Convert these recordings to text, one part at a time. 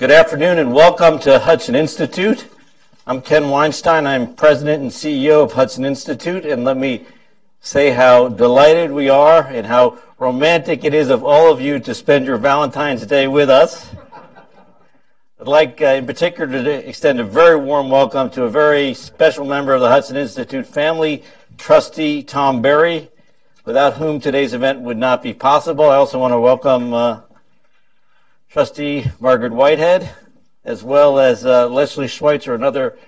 Good afternoon and welcome to Hudson Institute. I'm Ken Weinstein. I'm president and CEO of Hudson Institute, and let me say how delighted we are and how romantic it is of all of you to spend your Valentine's Day with us. I'd like, uh, in particular, to extend a very warm welcome to a very special member of the Hudson Institute family, Trustee Tom Barry, without whom today's event would not be possible. I also want to welcome uh, Trustee Margaret Whitehead, as well as uh, Leslie Schweitzer, another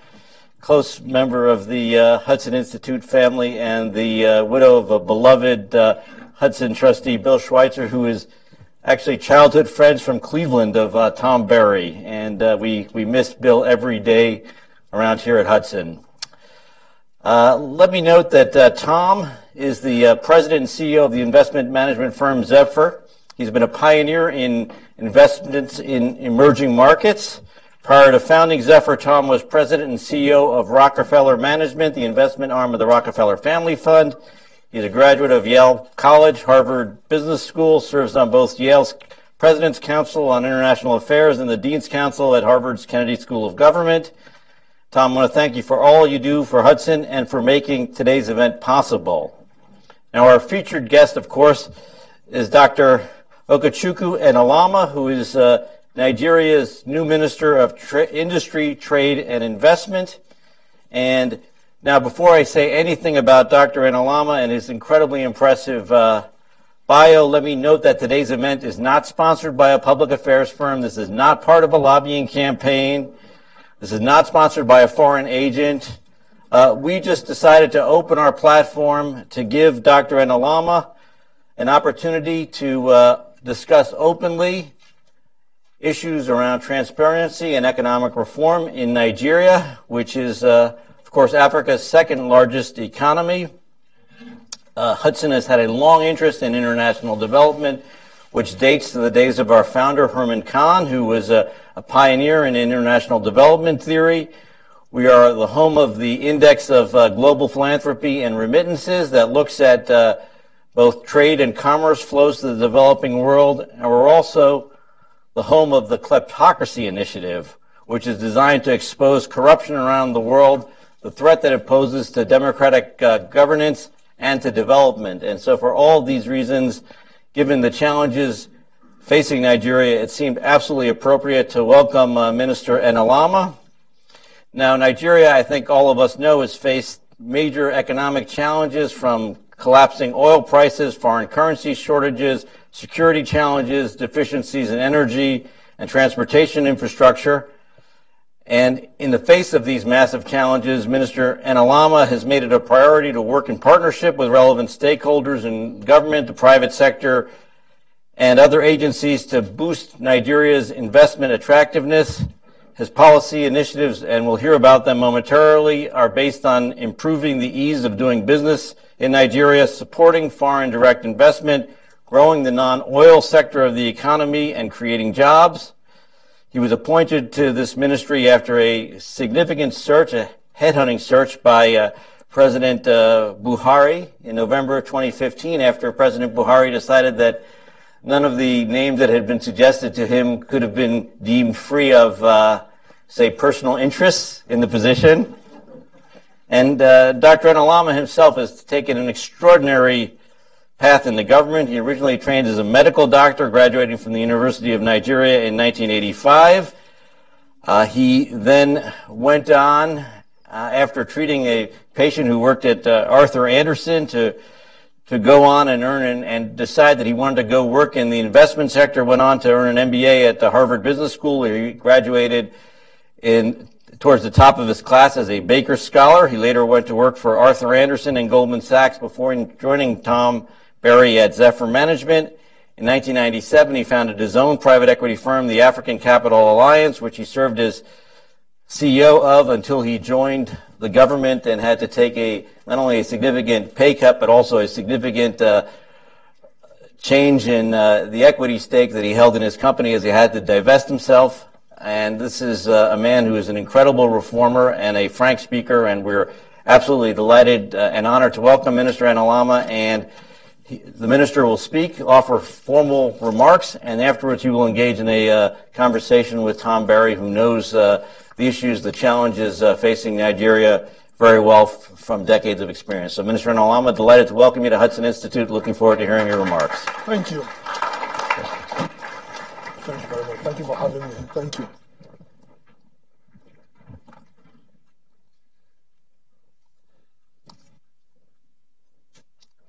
close member of the uh, Hudson Institute family and the uh, widow of a beloved uh, Hudson trustee, Bill Schweitzer, who is actually childhood friends from Cleveland of uh, Tom Barry. And uh, we, we miss Bill every day around here at Hudson. let me note that Tom is the president and CEO of the investment management firm Zephyr. He's been a pioneer in investments in emerging markets. Prior to founding Zephyr, Tom was president and CEO of Rockefeller Management, the investment arm of the Rockefeller Family Fund. He's a graduate of Yale College, Harvard Business School, serves on both Yale's President's Council on International Affairs and the Dean's Council at Harvard's Kennedy School of Government. Tom, I want to thank you for all you do for Hudson and for making today's event possible. Now, our featured guest, of course, is Dr. Okechukwu Enelamah, who is uh, Nigeria's new Minister of Tra- Industry, Trade, and Investment. And now, before I say anything about Dr. Enelamah and his incredibly impressive uh, bio, let me note that today's event is not sponsored by a public affairs firm. This is not part of a lobbying campaign. This is not sponsored by a foreign agent. Uh, we just decided to open our platform to give Dr. Enelamah an opportunity to uh, discuss openly issues around transparency and economic reform in Nigeria, which is, uh, of course, Africa's second largest economy. Uh, Hudson has had a long interest in international development, which dates to the days of our founder, Herman Kahn, who was a, a pioneer in international development theory. We are the home of the Index of uh, Global Philanthropy and Remittances that looks at uh, both trade and commerce flows to the developing world, and we're also the home of the Kleptocracy Initiative, which is designed to expose corruption around the world, the threat that it poses to democratic uh, governance and to development. And so, for all these reasons, given the challenges facing Nigeria, it seemed absolutely appropriate to welcome uh, Minister Enelamah. Now, Nigeria, I think all of us know, has faced major economic challenges from collapsing oil prices, foreign currency shortages, security challenges, deficiencies in energy and transportation infrastructure. And in the face of these massive challenges, Minister Enelamah has made it a priority to work in partnership with relevant stakeholders in government, the private sector, and other agencies to boost Nigeria's investment attractiveness. His policy initiatives, and we'll hear about them momentarily, are based on improving the ease of doing business in Nigeria, supporting foreign direct investment, growing the non-oil sector of the economy, and creating jobs. He was appointed to this ministry after a significant search, a headhunting search by uh, President uh, Buhari in November 2015 after President Buhari decided that none of the names that had been suggested to him could have been deemed free of, uh, say, personal interests in the position. And uh, Dr. Enelamah himself has taken an extraordinary path in the government. He originally trained as a medical doctor, graduating from the University of Nigeria in 1985. Uh, he then went on, uh, after treating a patient who worked at uh, Arthur Andersen, to to go on and earn and, and, decide that he wanted to go work in the investment sector. Went on to earn an MBA at the Harvard Business School, he graduated in towards the top of his class as a Baker Scholar. He later went to work for Arthur Andersen and Goldman Sachs before joining Tom Barry at Zephyr Management. In 1997, he founded his own private equity firm, the African Capital Alliance, which he served as CEO of until he joined the government and had to take a not only a significant pay cut but also a significant uh, change in uh, the equity stake that he held in his company as he had to divest himself and this is uh, a man who is an incredible reformer and a frank speaker, and we're absolutely delighted uh, and honored to welcome Minister Enelamah. And the minister will speak, offer formal remarks, and afterwards he will engage in a uh, conversation with Tom Barry, who knows uh, the issues, the challenges uh, facing Nigeria very well f- from decades of experience. So, Minister Enelamah, delighted to welcome you to Hudson Institute. Looking forward to hearing your remarks. Thank you. Thank you very much. Thank you for having me. Thank you.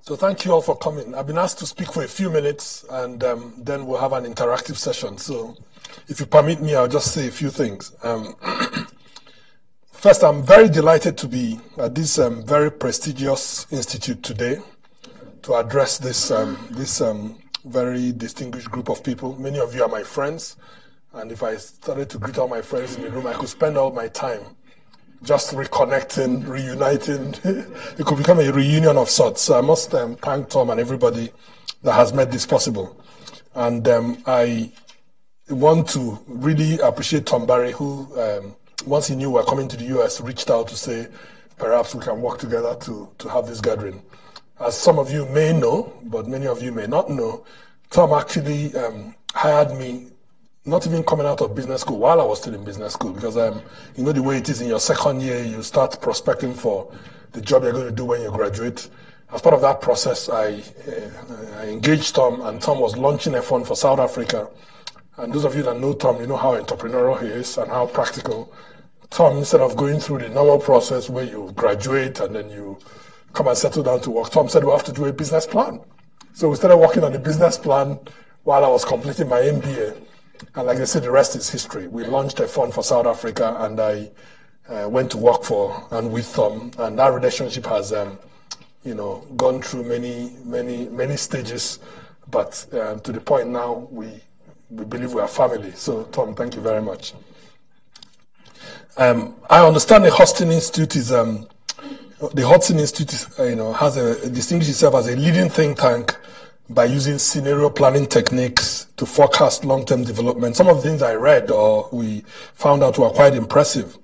So thank you all for coming. I've been asked to speak for a few minutes and um, then we'll have an interactive session. So if you permit me, I'll just say a few things. Um, first, I'm very delighted to be at this um, very prestigious institute today to address this, um, this um, very distinguished group of people. Many of you are my friends. And if I started to greet all my friends in the room, I could spend all my time just reconnecting, reuniting. it could become a reunion of sorts. So I must um, thank Tom and everybody that has made this possible. And um, I want to really appreciate Tom Barry, who, um, once he knew we were coming to the US, reached out to say, perhaps we can work together to, to have this gathering. As some of you may know, but many of you may not know, Tom actually um, hired me not even coming out of business school while I was still in business school because um, you know the way it is in your second year, you start prospecting for the job you're going to do when you graduate. As part of that process, I, uh, I engaged Tom, and Tom was launching a fund for South Africa. And those of you that know Tom, you know how entrepreneurial he is and how practical. Tom, instead of going through the normal process where you graduate and then you come and settle down to work, Tom said we have to do a business plan. So we started working on the business plan while I was completing my MBA. And like I said, the rest is history. We launched a fund for South Africa, and I uh, went to work for and with Tom. and that relationship has, um, you know, gone through many, many, many stages. But um, to the point now, we we believe we are family. So, Tom, thank you very much. Um, I understand the Hudson Institute is um, the Hudson Institute, uh, you know, has a, distinguished itself as a leading think tank by using scenario planning techniques to forecast long-term development. Some of the things I read or we found out were quite impressive.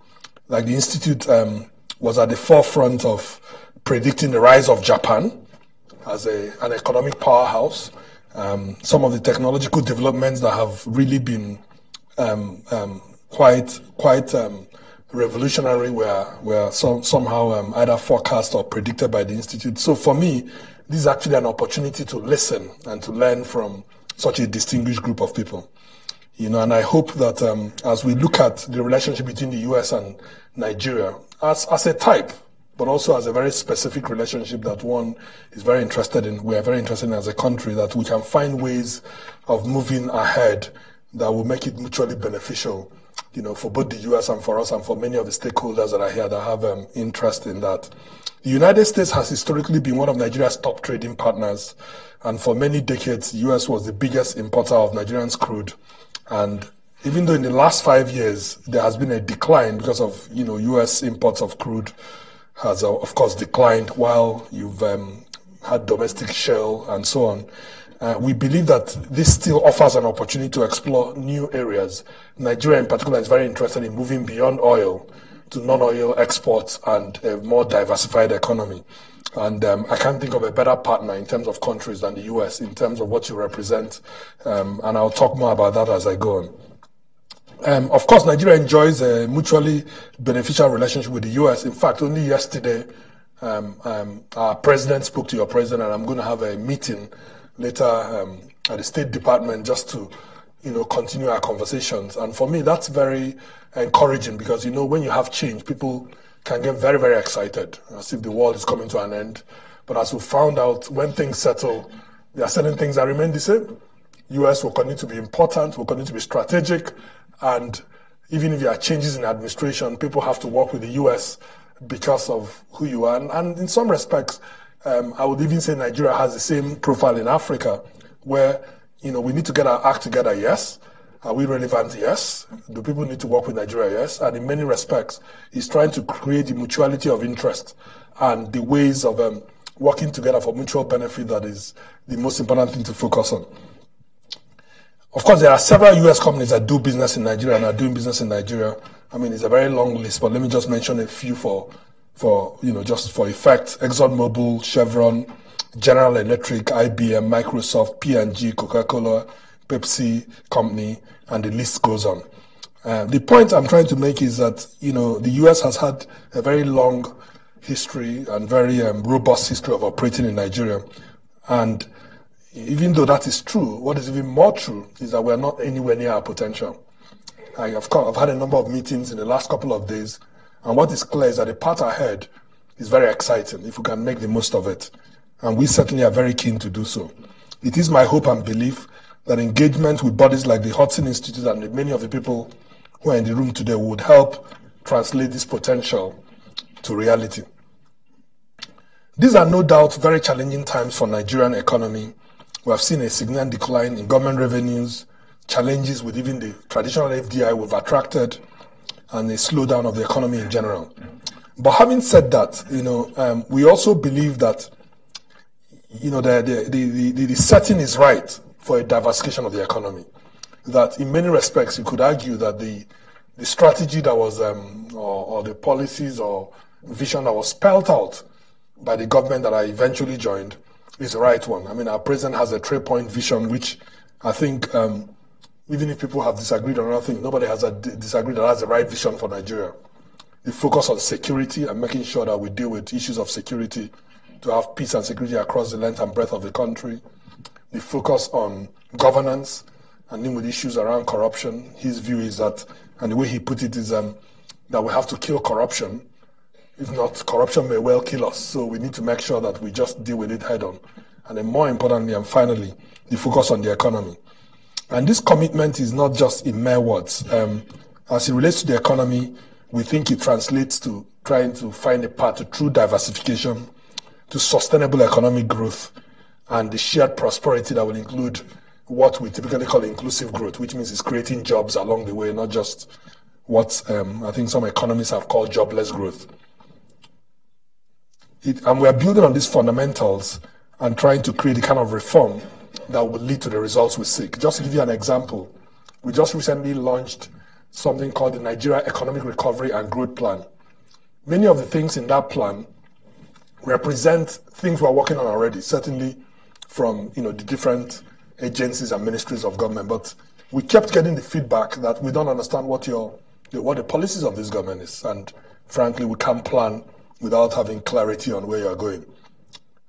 Like the institute um, was at the forefront of predicting the rise of Japan as a, an economic powerhouse. Um, some of the technological developments that have really been um, um quite quite um, revolutionary were were some, somehow um, either forecast or predicted by the institute. So for me, this is actually an opportunity to listen and to learn from such a distinguished group of people. You know, and I hope that um, as we look at the relationship between the U.S. and Nigeria as as a type, but also as a very specific relationship that one is very interested in. We are very interested in as a country that we can find ways of moving ahead that will make it mutually beneficial you know, for both the U.S. and for us and for many of the stakeholders that are here that have um, interest in that. The United States has historically been one of Nigeria's top trading partners, and for many decades, the U.S. was the biggest importer of Nigerian crude. And even though in the last five years there has been a decline because of you know U.S. imports of crude has uh, of course declined, while you've um, had domestic shale and so on. Uh, we believe that this still offers an opportunity to explore new areas. Nigeria, in particular, is very interested in moving beyond oil to non-oil exports and a more diversified economy. And um, I can't think of a better partner in terms of countries than the US in terms of what you represent. Um, and I'll talk more about that as I go on. Um, of course, Nigeria enjoys a mutually beneficial relationship with the US. In fact, only yesterday, um, um, our president spoke to your president, and I'm going to have a meeting later um, at the State Department just to, you know, continue our conversations. And for me, that's very encouraging because, you know, when you have change, people can get very, very excited as if the world is coming to an end. But as we found out, when things settle, there are certain things that remain the same. US will continue to be important, will continue to be strategic, and even if there are changes in administration, people have to work with the US because of who you are. And, and in some respects, um, I would even say Nigeria has the same profile in Africa, where you know we need to get our act together. Yes, are we relevant? Yes. Do people need to work with Nigeria? Yes. And in many respects, he's trying to create the mutuality of interest and the ways of um, working together for mutual benefit that is the most important thing to focus on. Of course, there are several U.S. companies that do business in Nigeria and are doing business in Nigeria. I mean, it's a very long list, but let me just mention a few for for, you know, just for effect, ExxonMobil, Chevron, General Electric, IBM, Microsoft, P&G, Coca-Cola, Pepsi company, and the list goes on. Uh, the point I'm trying to make is that you know the U.S. has had a very long history and very um, robust history of operating in Nigeria, and even though that is true, what is even more true is that we are not anywhere near our potential. I have come, I've had a number of meetings in the last couple of days, and what is clear is that the path ahead is very exciting if we can make the most of it, and we certainly are very keen to do so. It is my hope and belief that engagement with bodies like the Hudson Institute and many of the people who are in the room today would help translate this potential to reality. These are no doubt very challenging times for Nigerian economy. We have seen a significant decline in government revenues, challenges with even the traditional FDI we've attracted, and a slowdown of the economy in general. But having said that, you know, um, we also believe that, you know, the, the, the, the, the setting is right for a diversification of the economy that in many respects you could argue that the the strategy that was um, or, or, the policies or vision that was spelled out by the government that I eventually joined is the right one. I mean, our president has a three-point vision, which I think um, even if people have disagreed on nothing, nobody has a disagreed that has the right vision for Nigeria. The focus on security and making sure that we deal with issues of security to have peace and security across the length and breadth of the country. The focus on governance and then with issues around corruption, his view is that, and the way he put it is um, that we have to kill corruption. If not, corruption may well kill us. So we need to make sure that we just deal with it head on. And then more importantly, and finally, the focus on the economy. And this commitment is not just in mere words. Um, as it relates to the economy, we think it translates to trying to find a path to true diversification, to sustainable economic growth, and the shared prosperity that will include what we typically call inclusive growth, which means it's creating jobs along the way, not just what um, I think some economists have called jobless growth. It, and we are building on these fundamentals and trying to create a kind of reform that will lead to the results we seek. Just to give you an example, we just recently launched something called the Nigeria Economic Recovery and Growth Plan. Many of the things in that plan represent things we're working on already, certainly from you know the different agencies and ministries of government. But we kept getting the feedback that we don't understand what your what the policies of this government is, and frankly, we can't plan without having clarity on where you're going.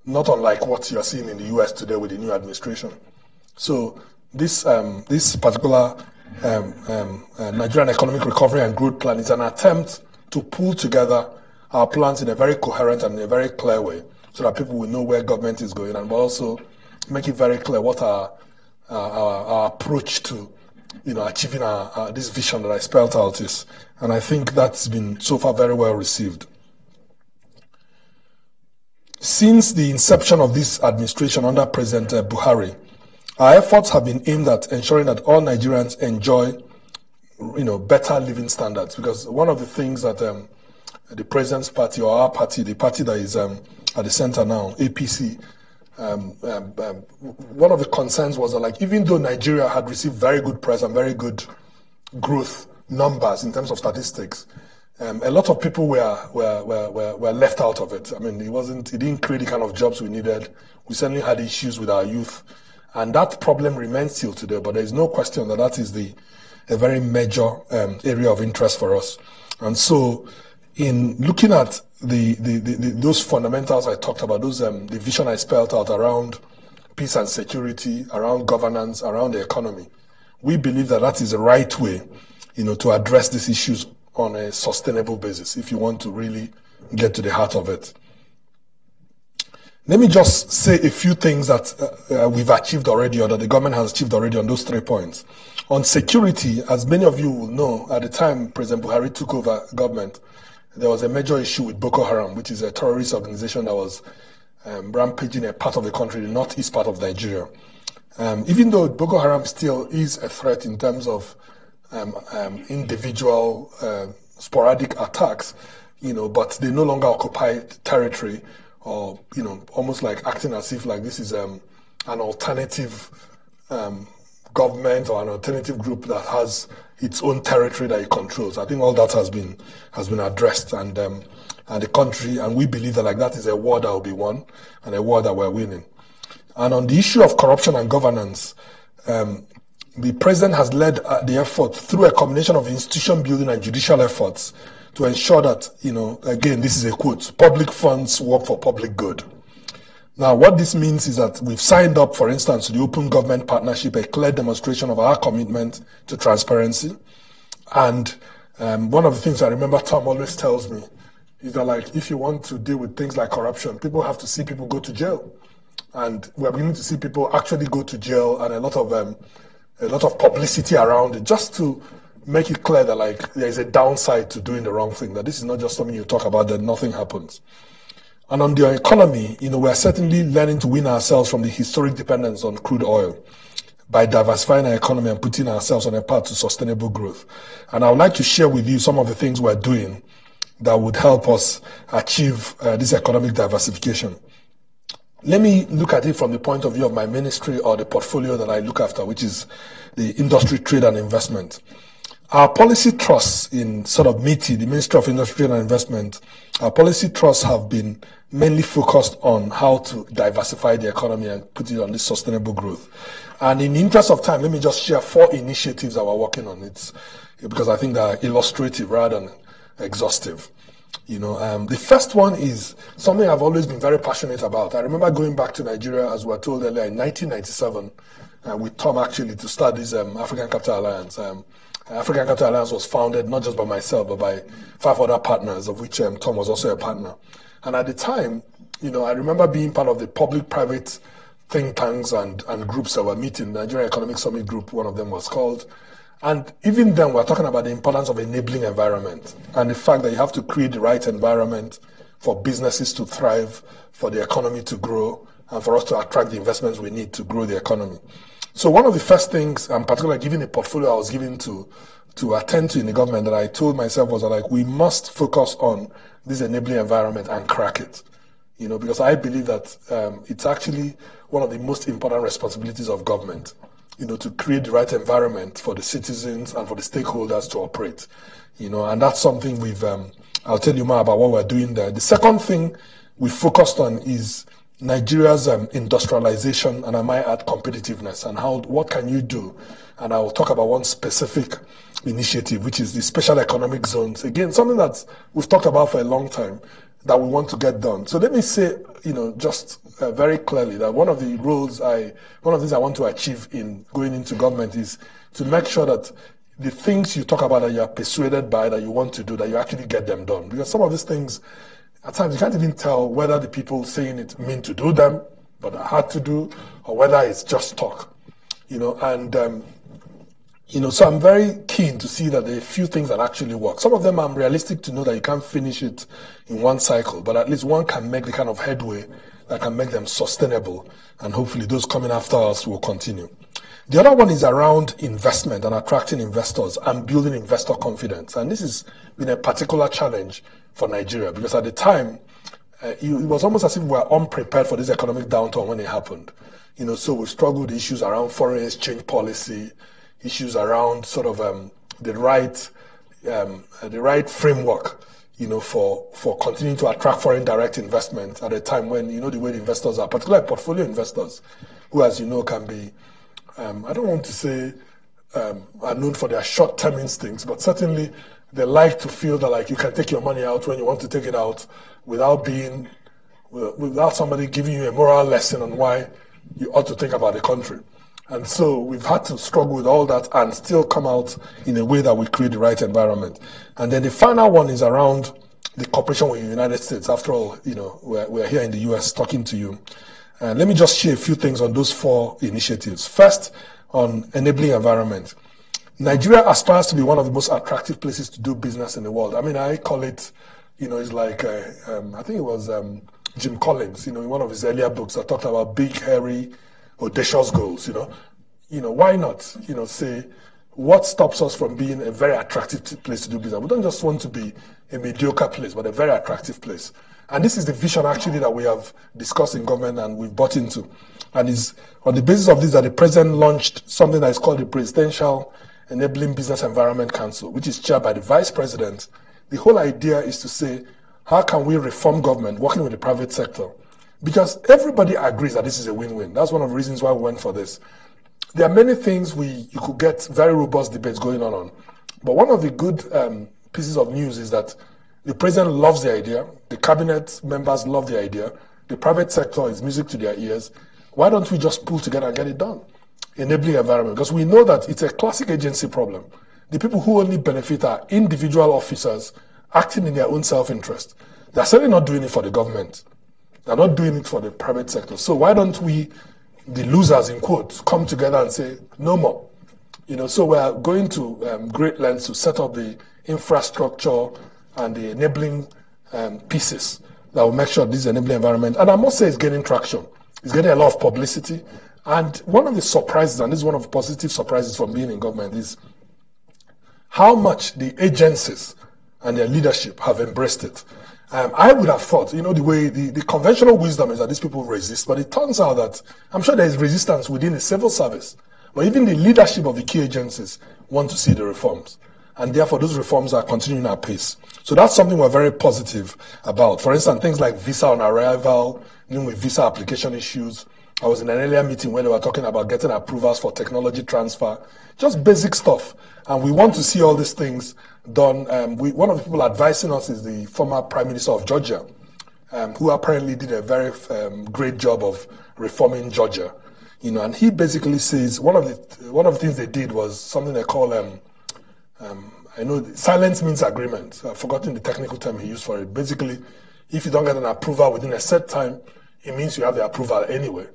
Not unlike what you're seeing in the U.S. today with the new administration. So this um, this particular um, um, uh, Nigerian Economic Recovery and Growth Plan is an attempt to pull together our plans in a very coherent and a very clear way, so that people will know where government is going, and also make it very clear what our, our, our approach to you know, achieving our, our, this vision that I spelled out is. And I think that's been so far very well received. Since the inception of this administration under President uh, Buhari, our efforts have been aimed at ensuring that all Nigerians enjoy, you know, better living standards. Because one of the things that um, the president's party or our party, the party that is um, at the center now, APC, um, um, um, one of the concerns was that, like, even though Nigeria had received very good press and very good growth numbers in terms of statistics, um, a lot of people were, were, were, were, left out of it. I mean, it wasn't, it didn't create the kind of jobs we needed. We certainly had issues with our youth. And that problem remains still today, but there is no question that that is the, a very major um, area of interest for us. And so, in looking at the, the, the, the, those fundamentals I talked about, those um, the vision I spelled out around peace and security, around governance, around the economy, we believe that that is the right way, you know, to address these issues on a sustainable basis. If you want to really get to the heart of it. Let me just say a few things that uh, uh, we've achieved already, or that the government has achieved already on those three points. On security, as many of you will know, at the time President Buhari took over government, there was a major issue with Boko Haram, which is a terrorist organization that was um, rampaging a part of the country, the northeast part of Nigeria. Um, even though Boko Haram still is a threat in terms of um, um individual uh, sporadic attacks, you know, but they no longer occupy territory, or you know, almost like acting as if like this is um, an alternative um, government or an alternative group that has its own territory that it controls. I think all that has been has been addressed, and um, and the country, and we believe that like that is a war that will be won, and a war that we're winning. And on the issue of corruption and governance, um, the president has led uh, the effort through a combination of institution building and judicial efforts to ensure that, you know, again, this is a quote, public funds work for public good. Now, what this means is that we've signed up, for instance, to the Open Government Partnership, a clear demonstration of our commitment to transparency. And um, one of the things I remember Tom always tells me is that, like, if you want to deal with things like corruption, people have to see people go to jail. And we're beginning to see people actually go to jail and a lot of um, a lot of publicity around it just to make it clear that like there is a downside to doing the wrong thing, that this is not just something you talk about, that nothing happens. And on the economy, you know, we are certainly learning to win ourselves from the historic dependence on crude oil by diversifying our economy and putting ourselves on a path to sustainable growth. And I would like to share with you some of the things we're doing that would help us achieve uh, this economic diversification. Let me look at it from the point of view of my ministry or the portfolio that I look after, which is the industry, trade, and investment. Our policy trusts in sort of MITI, the Ministry of Industry and Investment, our policy trusts have been mainly focused on how to diversify the economy and put it on this sustainable growth. And in the interest of time, let me just share four initiatives that we're working on. It's because I think they're illustrative rather than exhaustive. You know, um, the first one is something I've always been very passionate about. I remember going back to Nigeria, as we were told earlier, in 1997, uh, with Tom actually to start this um, African Capital Alliance. Um, African Capital Alliance was founded not just by myself, but by five other partners, of which um, Tom was also a partner. And at the time, you know, I remember being part of the public-private think tanks and, and groups that were meeting. Nigeria Economic Summit Group, one of them was called. And even then, we're talking about the importance of enabling environment and the fact that you have to create the right environment for businesses to thrive, for the economy to grow, and for us to attract the investments we need to grow the economy. So one of the first things, and particularly given the portfolio I was given to to attend to in the government, that I told myself was like we must focus on this enabling environment and crack it. You know, because I believe that um, it's actually one of the most important responsibilities of government. You know, to create the right environment for the citizens and for the stakeholders to operate. You know, and that's something we've. Um, I'll tell you more about what we're doing there. The second thing we focused on is Nigeria's um, industrialization and I might add competitiveness and how what can you do? And I will talk about one specific initiative, which is the special economic zones. Again, something that we've talked about for a long time that we want to get done. So let me say, you know, just uh, very clearly that one of the roles I, one of the things I want to achieve in going into government is to make sure that the things you talk about that you are persuaded by, that you want to do, that you actually get them done. Because some of these things at times, you can't even tell whether the people saying it mean to do them, but are hard to do, or whether it's just talk. You know, and um, you know, so I'm very keen to see that there are a few things that actually work. Some of them I'm realistic to know that you can't finish it in one cycle, but at least one can make the kind of headway that can make them sustainable, and hopefully those coming after us will continue. The other one is around investment and attracting investors and building investor confidence. And this has been a particular challenge for Nigeria because at the time, uh, it, was almost as if we were unprepared for this economic downturn when it happened. You know, so we struggled issues around foreign exchange policy, issues around sort of um, the right, um, uh, the right framework, you know, for for continuing to attract foreign direct investment at a time when you know the way the investors are, particularly portfolio investors, who, as you know, can be, um, I don't want to say, um, are known for their short-term instincts, but certainly they like to feel that like you can take your money out when you want to take it out without being without somebody giving you a moral lesson on why you ought to think about the country. And so we've had to struggle with all that and still come out in a way that we create the right environment. And then the final one is around the cooperation with the United States. After all, you know, we're, we're here in the US talking to you. And let me just share a few things on those four initiatives. First, on enabling environment. Nigeria aspires to be one of the most attractive places to do business in the world. I mean, I call it, you know, it's like, uh, um, I think it was um, Jim Collins, you know, in one of his earlier books that talked about big, hairy, audacious goals, you know. You know, why not, you know, say, what stops us from being a very attractive place to do business? We don't just want to be a mediocre place, but a very attractive place. And this is the vision actually that we have discussed in government and we've bought into. And is on the basis of this that the president launched something that is called the Presidential Enabling Business Environment Council, which is chaired by the vice president. The whole idea is to say, how can we reform government working with the private sector? Because everybody agrees that this is a win-win. That's one of the reasons why we went for this. There are many things we you could get very robust debates going on on. But one of the good um, pieces of news is that the president loves the idea, the cabinet members love the idea, the private sector is music to their ears. Why don't we just pull together and get it done? Enabling environment, because we know that it's a classic agency problem. The people who only benefit are individual officers acting in their own self-interest. They're certainly not doing it for the government. They're not doing it for the private sector. So why don't we, the losers in quotes, come together and say, no more? You know, so we're going to um, great lengths to set up the infrastructure and the enabling um, pieces that will make sure this enabling environment, and I must say it's gaining traction. It's getting a lot of publicity. And one of the surprises, and this is one of the positive surprises from being in government, is how much the agencies and their leadership have embraced it. Um, I would have thought, you know, the way the, the conventional wisdom is that these people resist, but it turns out that I'm sure there is resistance within the civil service. But even the leadership of the key agencies want to see the reforms. And therefore, those reforms are continuing at pace. So that's something we're very positive about. For instance, things like visa on arrival, dealing with visa application issues. I was in an earlier meeting where they were talking about getting approvals for technology transfer, just basic stuff. And we want to see all these things done. Um, we, one of the people advising us is the former Prime Minister of Georgia, um, who apparently did a very um, great job of reforming Georgia. You know, and he basically says one of the one of the things they did was something they call um, um, I know silence means agreement. I've forgotten the technical term he used for it. Basically, if you don't get an approval within a set time, it means you have the approval anyway.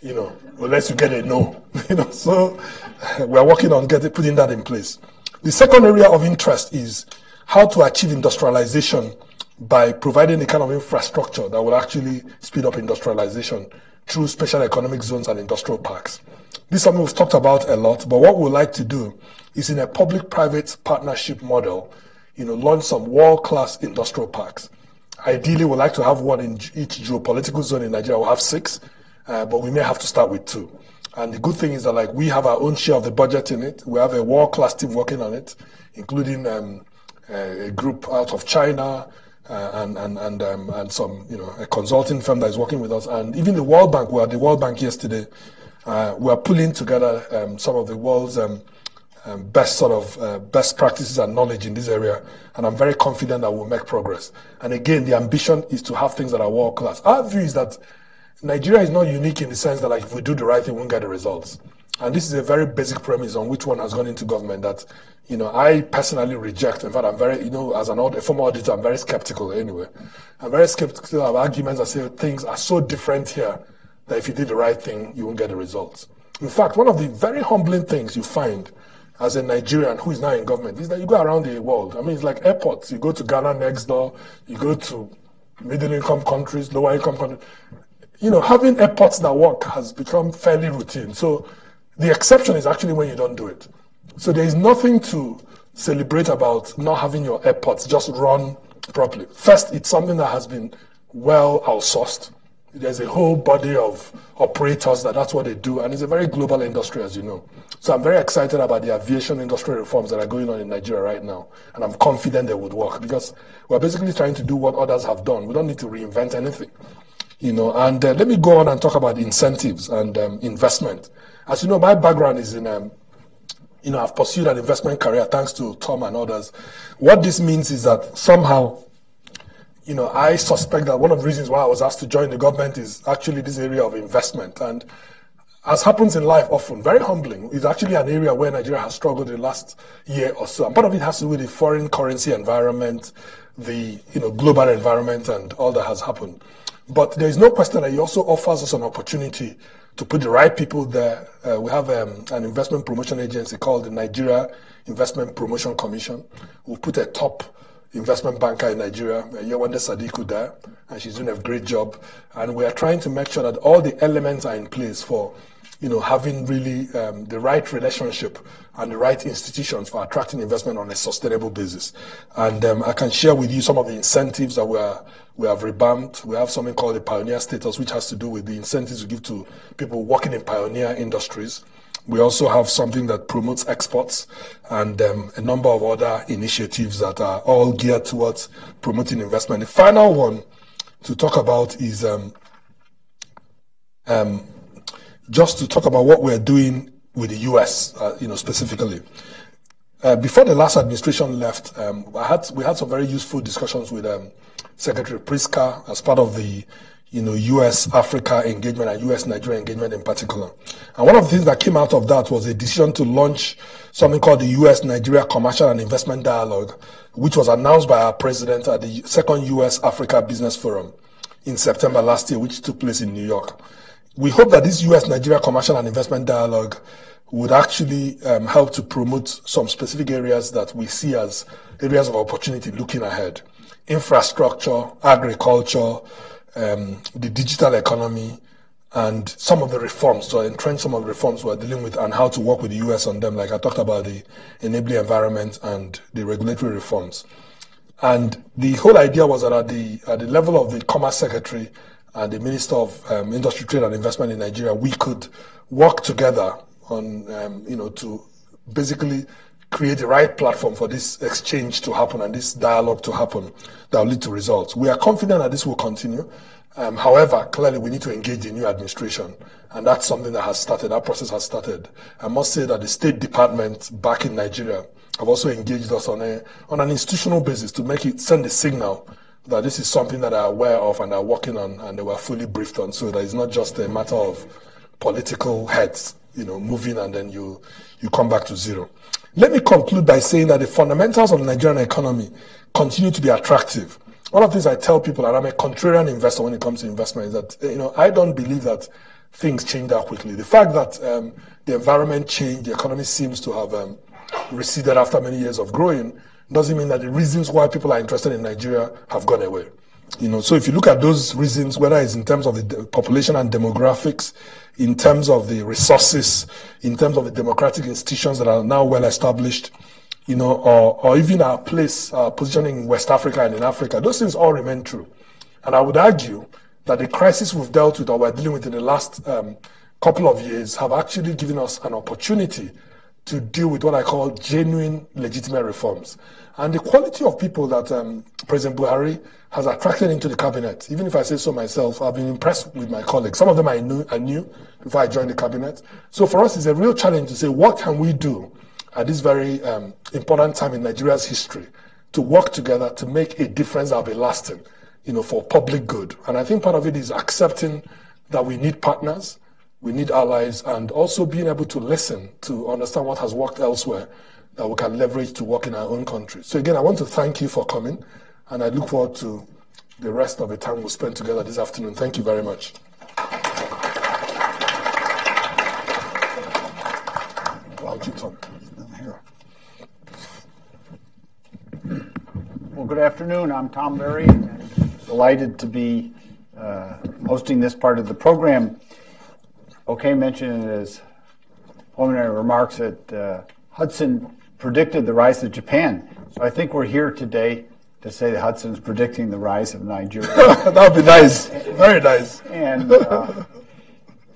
You know, unless you get a no. you know, so we're working on getting putting that in place. The second area of interest is how to achieve industrialization by providing the kind of infrastructure that will actually speed up industrialization through special economic zones and industrial parks. This is something we've talked about a lot, but what we'd like to do is in a public-private partnership model, you know, launch some world-class industrial parks. Ideally, we'd like to have one in each geopolitical zone in Nigeria. We'll have six, uh, but we may have to start with two. And the good thing is that like we have our own share of the budget in it. We have a world-class team working on it, including um, a group out of China uh, and and and, um, and some you know a consulting firm that is working with us, and even the World Bank. We were the World Bank yesterday. Uh, we are pulling together um, some of the world's um, um, best sort of uh, best practices and knowledge in this area, and I'm very confident that we'll make progress. And again, the ambition is to have things that are world class. Our view is that Nigeria is not unique in the sense that like if we do the right thing, we won't get the results. And this is a very basic premise on which one has gone into government that, you know, I personally reject. In fact, I'm very, you know, as an audit, former auditor, I'm very skeptical anyway. I'm very skeptical of arguments that say things are so different here that if you did the right thing, you won't get the results. In fact, one of the very humbling things you find as a Nigerian who is now in government is that you go around the world. I mean, it's like airports. You go to Ghana next door, you go to middle income countries, lower income countries. You know, having airports that work has become fairly routine. So the exception is actually when you don't do it. So there is nothing to celebrate about not having your airports just run properly. First, it's something that has been well outsourced. There's a whole body of operators that that's what they do, and it's a very global industry, as you know. So I'm very excited about the aviation industry reforms that are going on in Nigeria right now, and I'm confident they would work because we're basically trying to do what others have done. We don't need to reinvent anything, you know. And uh, let me go on and talk about incentives and um, investment. As you know, my background is in um, you know, I've pursued an investment career thanks to Tom and others. What this means is that somehow you know, I suspect that one of the reasons why I was asked to join the government is actually this area of investment. And as happens in life often, very humbling, is actually an area where Nigeria has struggled in the last year or so. And part of it has to do with the foreign currency environment, the you know global environment, and all that has happened. But there is no question that he also offers us an opportunity to put the right people there. Uh, we have um, an investment promotion agency called the Nigeria Investment Promotion Commission. We've put a top investment banker in Nigeria, Yewande Sadiku there, and she's doing a great job. And we are trying to make sure that all the elements are in place for you know, having really um, the right relationship and the right institutions for attracting investment on a sustainable basis. And um, I can share with you some of the incentives that we, are, we have revamped. We have something called the pioneer status, which has to do with the incentives we give to people working in pioneer industries. We also have something that promotes exports and um, a number of other initiatives that are all geared towards promoting investment. The final one to talk about is um, um, just to talk about what we're doing with the U.S., uh, you know, specifically. Uh, before the last administration left, um, had, we had some very useful discussions with um, Secretary Pritzker as part of the you know, U.S. Africa engagement and U.S. Nigeria engagement in particular. And one of the things that came out of that was a decision to launch something called the U.S. Nigeria Commercial and Investment Dialogue, which was announced by our president at the second U.S. Africa Business Forum in September last year, which took place in New York. We hope that this U.S. Nigeria Commercial and Investment Dialogue would actually um, help to promote some specific areas that we see as areas of opportunity looking ahead. Infrastructure, agriculture, um, the digital economy, and some of the reforms, to entrench some of the reforms we're dealing with and how to work with the US on them. Like I talked about the enabling environment and the regulatory reforms. And the whole idea was that at the, at the level of the Commerce Secretary and the Minister of um, Industry, Trade and Investment in Nigeria, we could work together on, um, you know, to basically create the right platform for this exchange to happen and this dialogue to happen that will lead to results. We are confident that this will continue. Um, however, clearly we need to engage the new administration, and that's something that has started. That process has started. I must say that the State Department back in Nigeria have also engaged us on a on an institutional basis to make it send a signal that this is something that are aware of and are working on, and they were fully briefed on, so that it's not just a matter of political heads, you know, moving and then you you come back to zero. Let me conclude by saying that the fundamentals of the Nigerian economy continue to be attractive. One of the things I tell people, and I'm a contrarian investor when it comes to investment, is that you know I don't believe that things change that quickly. The fact that um, the environment changed, the economy seems to have um, receded after many years of growing, doesn't mean that the reasons why people are interested in Nigeria have gone away. You know, so if you look at those reasons, whether it's in terms of the population and demographics, in terms of the resources, in terms of the democratic institutions that are now well established, you know, or, or even our place, our positioning in West Africa and in Africa, those things all remain true. And I would argue that the crisis we've dealt with or we're dealing with in the last um, couple of years have actually given us an opportunity to deal with what I call genuine legitimate reforms. And the quality of people that um, President Buhari has attracted into the cabinet, even if I say so myself, I've been impressed with my colleagues. Some of them I knew, I knew before I joined the cabinet. So for us, it's a real challenge to say, what can we do at this very um, important time in Nigeria's history to work together to make a difference that will be lasting, you know, for public good. And I think part of it is accepting that we need partners, we need allies, and also being able to listen to understand what has worked elsewhere that we can leverage to work in our own country. So again, I want to thank you for coming, and I look forward to the rest of the time we'll spend together this afternoon. Thank you very much. Well, good afternoon. I'm Tom Barry. Delighted to be uh, hosting this part of the program. OK mentioned in his preliminary remarks that uh, Hudson predicted the rise of Japan. So I think we're here today to say that Hudson's predicting the rise of Nigeria. that would be nice. Very nice. And uh,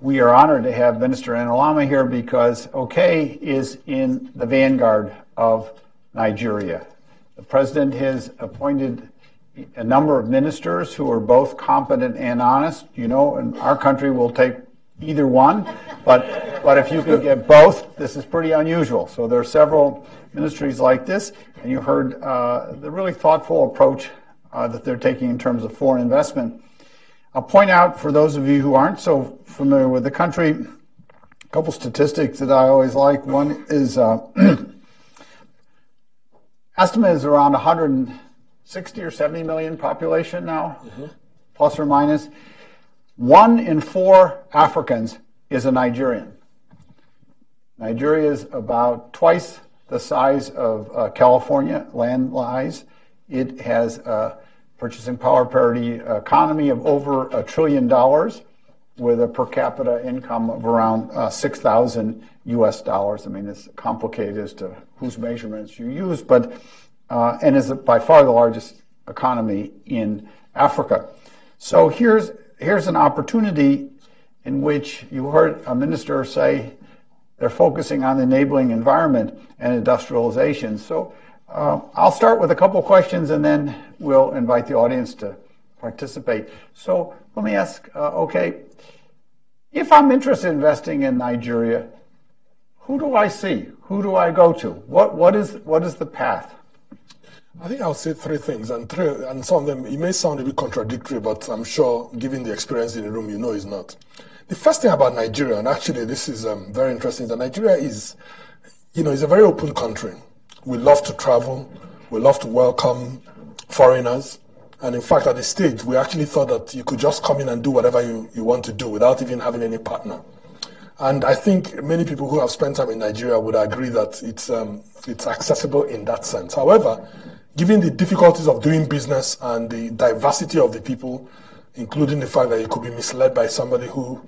we are honored to have Minister Enelamah here because OK is in the vanguard of Nigeria. The president has appointed a number of ministers who are both competent and honest. You know, in our country, we'll take either one, but but if you could get both, this is pretty unusual. So there are several ministries like this, and you heard uh, the really thoughtful approach uh, that they're taking in terms of foreign investment. I'll point out for those of you who aren't so familiar with the country, a couple statistics that I always like. One is uh, estimate is around 160 or 70 million population now, mm-hmm. plus or minus. One in four Africans is a Nigerian. Nigeria is about twice the size of uh, California land lies. It has a purchasing power parity economy of over a trillion dollars. with a per capita income of around uh, 6,000 US dollars. I mean, it's complicated as to whose measurements you use, but, uh, and is by far the largest economy in Africa. So here's, here's an opportunity in which you heard a minister say they're focusing on enabling environment and industrialization. So uh, I'll start with a couple questions and then we'll invite the audience to participate. So let me ask, uh, okay, if I'm interested in investing in Nigeria, who do I see? Who do I go to? What, what, is, what is the path? I think I'll say three things, and three, and some of them, it may sound a bit contradictory, but I'm sure, given the experience in the room, you know it's not. The first thing about Nigeria, and actually this is um, very interesting, that Nigeria is, you know, is a very open country. We love to travel. We love to welcome foreigners. And in fact, at the stage, we actually thought that you could just come in and do whatever you, you want to do without even having any partner. And I think many people who have spent time in Nigeria would agree that it's, um, it's accessible in that sense. However, given the difficulties of doing business and the diversity of the people, including the fact that you could be misled by somebody who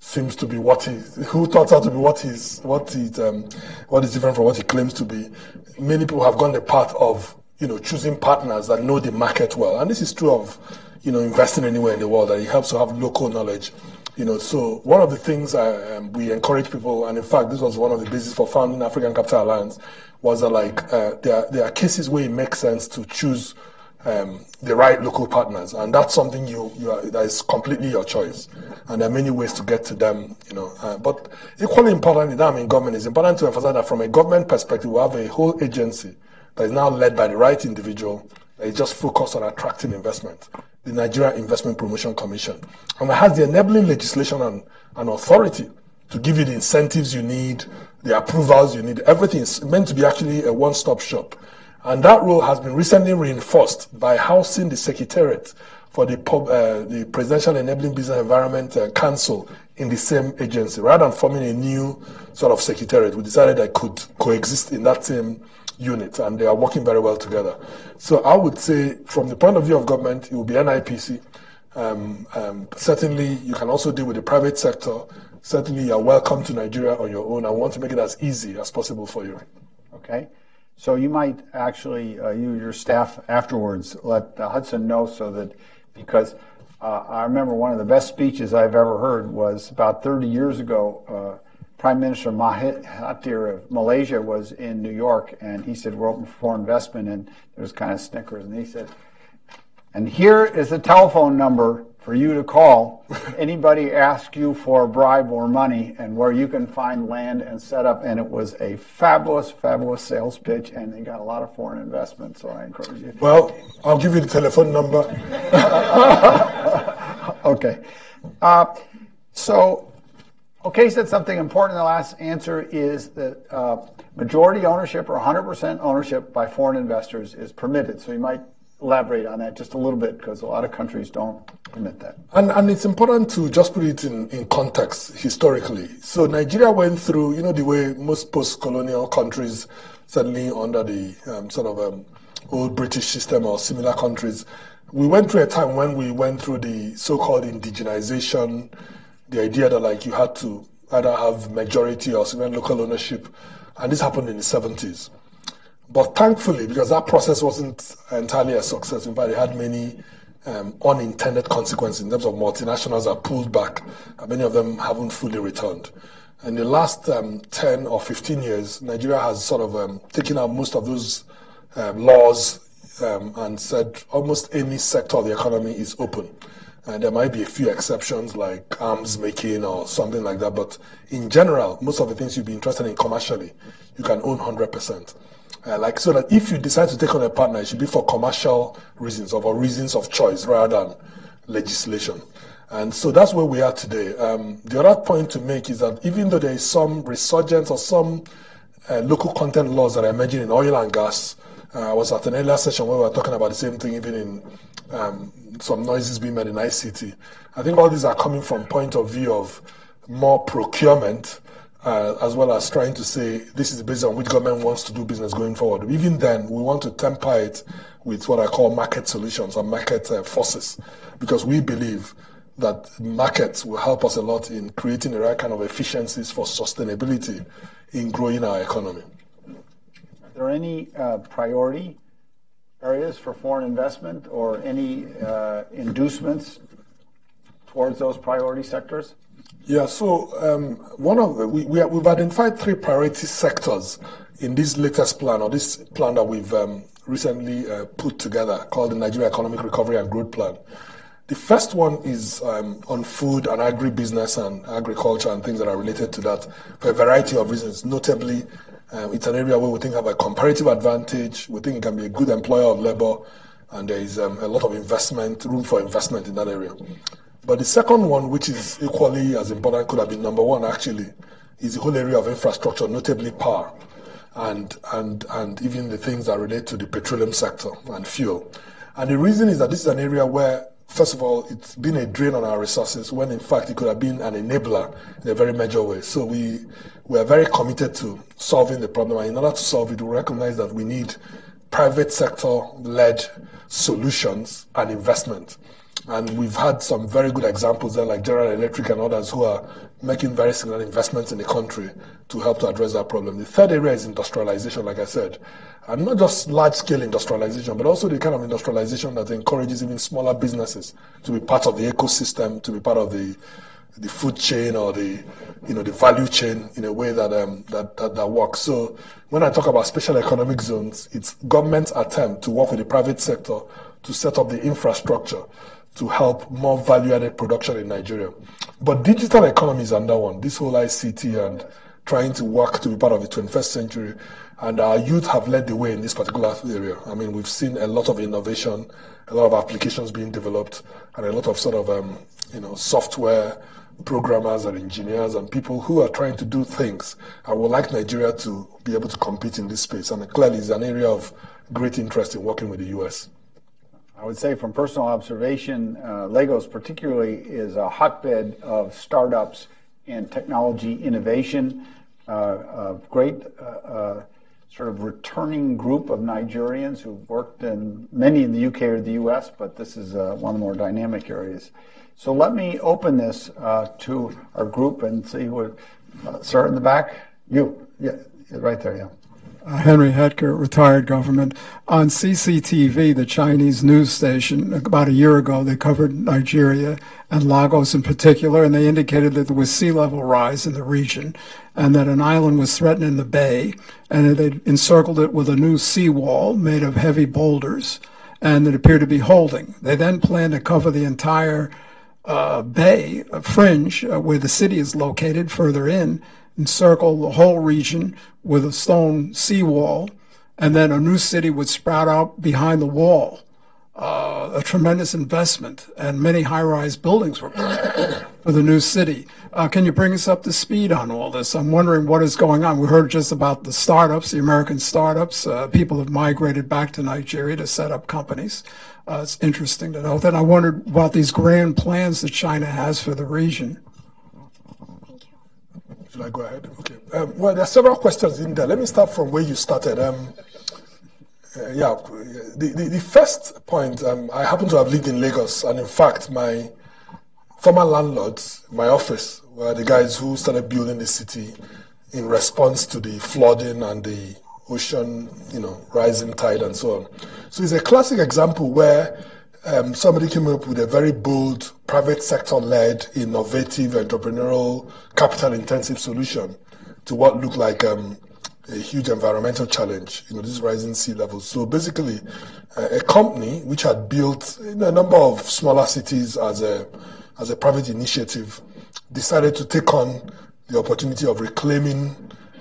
seems to be what he who turns out to be what he's what he um, what is different from what he claims to be. Many people have gone the path of you know choosing partners that know the market well, and this is true of you know investing anywhere in the world. That it helps to have local knowledge. You know, so one of the things I, um, we encourage people, and in fact, this was one of the bases for founding African Capital Alliance, was that like uh, there, there are cases where it makes sense to choose um, the right local partners, and that's something you, you are, that is completely your choice. And there are many ways to get to them, you know. Uh, but equally important, that I'm in government, it's important to emphasize that from a government perspective, we have a whole agency that is now led by the right individual that is just focused on attracting investment, the Nigeria Investment Promotion Commission, and it has the enabling legislation and, and authority to give you the incentives you need, the approvals you need. Everything is meant to be actually a one-stop shop. And that role has been recently reinforced by housing the Secretariat for the, uh, the Presidential Enabling Business Environment uh, Council in the same agency. Rather than forming a new sort of secretariat, we decided I could coexist in that same unit, and they are working very well together. So I would say, from the point of view of government, it will be NIPC. Um, um, certainly, you can also deal with the private sector. Certainly, you are welcome to Nigeria on your own. I want to make it as easy as possible for you. Okay. So you might actually, uh, you your staff afterwards, let uh, Hudson know so that because uh, I remember one of the best speeches I've ever heard was about 30 years ago. Uh, Prime Minister Mahathir of Malaysia was in New York, and he said we're open for investment, and there was kind of snickers, and he said, and here is the telephone number for you to call. Anybody ask you for a bribe or money and where you can find land and set up and it was a fabulous fabulous sales pitch and they got a lot of foreign investment so i encourage you. Well i'll give you the telephone number. Okay. Uh, so OK said something important. In the last answer is that uh, majority ownership or 100% ownership by foreign investors is permitted. So you might elaborate on that just a little bit because a lot of countries don't that. And, and it's important to just put it in, in context historically. So Nigeria went through, you know, the way most post-colonial countries, certainly under the um, sort of um, old British system or similar countries, we went through a time when we went through the so-called indigenization, the idea that like you had to either have majority or even local ownership, and this happened in the 70s. But thankfully, because that process wasn't entirely a success, in fact, it had many um, unintended consequences in terms of multinationals are pulled back, many of them haven't fully returned. In the last um, 10 or 15 years, Nigeria has sort of um, taken out most of those um, laws um, and said almost any sector of the economy is open. And there might be a few exceptions like arms making or something like that, but in general, most of the things you'd be interested in commercially, you can own 100%. Uh, like so that if you decide to take on a partner, it should be for commercial reasons or for reasons of choice rather than legislation. And so that's where we are today. Um, the other point to make is that even though there is some resurgence or some uh, local content laws that are emerging in oil and gas, uh, I was at an earlier session where we were talking about the same thing, even in um, some noises being made in ICT. I think all these are coming from point of view of more procurement uh, as well as trying to say this is based on which government wants to do business going forward. Even then, we want to temper it with what I call market solutions or market uh, forces, because we believe that markets will help us a lot in creating the right kind of efficiencies for sustainability in growing our economy. Are there any uh, priority areas for foreign investment or any uh, inducements towards those priority sectors? Yeah, so um, one of the, we, we have, we've identified three priority sectors in this latest plan or this plan that we've um, recently uh, put together called the Nigeria Economic Recovery and Growth Plan. The first one is um, on food and agribusiness and agriculture and things that are related to that for a variety of reasons. Notably, um, it's an area where we think have a comparative advantage. We think it can be a good employer of labor, and there is um, a lot of investment, room for investment in that area. But the second one, which is equally as important, could have been number one actually, is the whole area of infrastructure, notably power, and and and even the things that relate to the petroleum sector and fuel. And the reason is that this is an area where first of all, it's been a drain on our resources when in fact it could have been an enabler in a very major way. So we, we are very committed to solving the problem. And in order to solve it, we recognize that we need private sector led solutions and investment. And we've had some very good examples there, like General Electric and others who are making very significant investments in the country to help to address that problem. The third area is industrialization, like I said. And not just large scale industrialization, but also the kind of industrialization that encourages even smaller businesses to be part of the ecosystem, to be part of the the food chain or the you know the value chain in a way that um, that, that, that works. So when I talk about special economic zones, it's government's attempt to work with the private sector to set up the infrastructure to help more value-added production in Nigeria. But digital economy is under one. This whole ICT and trying to work to be part of the 21st century. And our youth have led the way in this particular area. I mean, we've seen a lot of innovation, a lot of applications being developed, and a lot of sort of, um, you know, software programmers and engineers and people who are trying to do things I would like Nigeria to be able to compete in this space. And clearly, it's an area of great interest in working with the U.S. I would say from personal observation, uh, Lagos particularly is a hotbed of startups and technology innovation. Uh, a great uh, uh sort of returning group of Nigerians who've worked in many in the UK or the US, but this is uh, one of the more dynamic areas. So let me open this uh, to our group and see would start in the back. You, yeah, right there, yeah. Uh, Henry Hetker, retired government. On CCTV, the Chinese news station, about a year ago, they covered Nigeria and Lagos in particular, and they indicated that there was sea level rise in the region and that an island was threatened in the bay, and they encircled it with a new seawall made of heavy boulders, and it appeared to be holding. They then planned to cover the entire uh, bay uh, fringe uh, where the city is located further in encircle the whole region with a stone seawall, and then a new city would sprout out behind the wall. Uh, a tremendous investment, and many high-rise buildings were built for the new city. Uh, can you bring us up to speed on all this? I'm wondering what is going on. We heard just about the startups, the American startups. Uh, people have migrated back to Nigeria to set up companies. Uh, it's interesting to know that. I wondered about these grand plans that China has for the region. Should I go ahead? Okay. Um, well, there are several questions in there. Let me start from where you started. Um, uh, yeah, the, the, the, first point, um, I happen to have lived in Lagos, and in fact, my former landlords, my office, were the guys who started building the city in response to the flooding and the ocean, you know, rising tide and so on. So it's a classic example where um, somebody came up with a very bold, private sector led, innovative, entrepreneurial, capital intensive solution to what looked like um, a huge environmental challenge, you know, this rising sea levels. So basically, uh, a company which had built a number of smaller cities as a, as a private initiative decided to take on the opportunity of reclaiming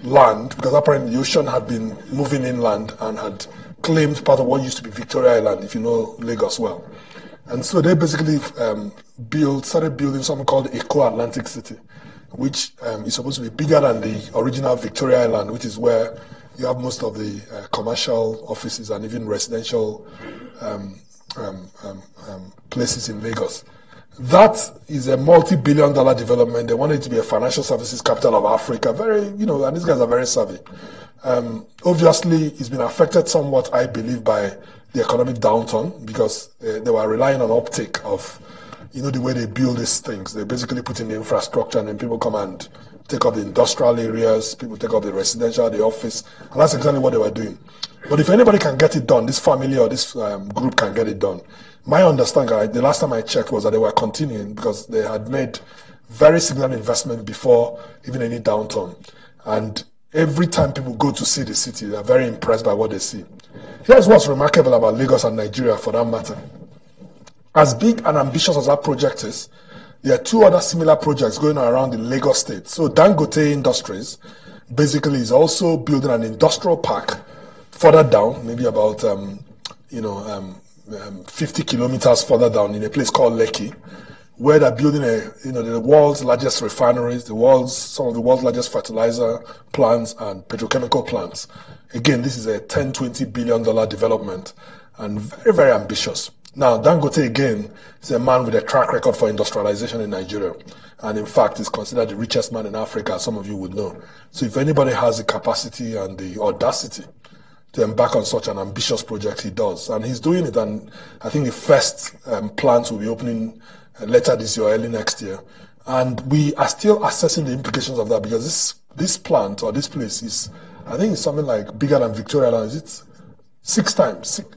land because apparently the ocean had been moving inland and had claimed part of what used to be Victoria Island, if you know Lagos well. And so they basically um, built, started building something called Eco Atlantic City, which um, is supposed to be bigger than the original Victoria Island, which is where you have most of the uh, commercial offices and even residential um, um, um, um places in Lagos. That is a multi-billion dollar development. They want it to be a financial services capital of Africa. Very, you know, and these guys are very savvy. Um, obviously, it's been affected somewhat, I believe, by the economic downturn because uh, they were relying on uptake of, you know the way they build these things. They basically put in the infrastructure and then people come and take up the industrial areas, people take up the residential, the office, and that's exactly what they were doing. But if anybody can get it done, this family or this um, group can get it done. My understanding, the last time I checked, was that they were continuing because they had made very significant investment before even any downturn. And every time people go to see the city, they are very impressed by what they see. Here's what's remarkable about Lagos and Nigeria, for that matter. As big and ambitious as that project is, there are two other similar projects going around the Lagos state. So Dangote Industries basically is also building an industrial park further down, maybe about um, you know um, um, 50 kilometers further down in a place called Lekki, where they're building a you know the world's largest refineries, the world's some of the world's largest fertilizer plants and petrochemical plants. Again, this is a 10, 20 billion dollar development and very, very ambitious. Now, Dangote again is a man with a track record for industrialization in Nigeria. And in fact, is considered the richest man in Africa, some of you would know. So if anybody has the capacity and the audacity to embark on such an ambitious project, he does. And he's doing it. And I think the first um, plants will be opening uh, later this year, early next year. And we are still assessing the implications of that because this, this plant or this place is, I think it's something like bigger than Victoria Island. Is it six times? Six,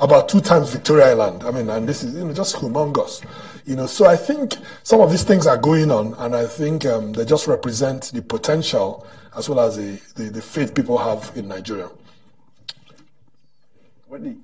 about two times Victoria Island. I mean, and this is you know just humongous. You know, so I think some of these things are going on, and I think um, they just represent the potential as well as the, the, the faith people have in Nigeria. Whitney.